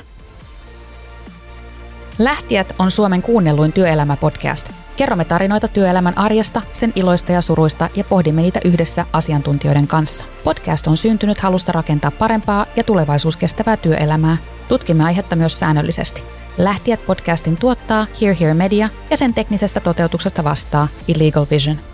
Lähtijät on Suomen kuunnelluin työelämäpodcast. Kerromme tarinoita työelämän arjesta, sen iloista ja suruista ja pohdimme niitä yhdessä asiantuntijoiden kanssa. Podcast on syntynyt halusta rakentaa parempaa ja tulevaisuuskestävää työelämää – Tutkimme aihetta myös säännöllisesti. Lähtijät podcastin tuottaa Here Here Media ja sen teknisestä toteutuksesta vastaa Illegal Vision.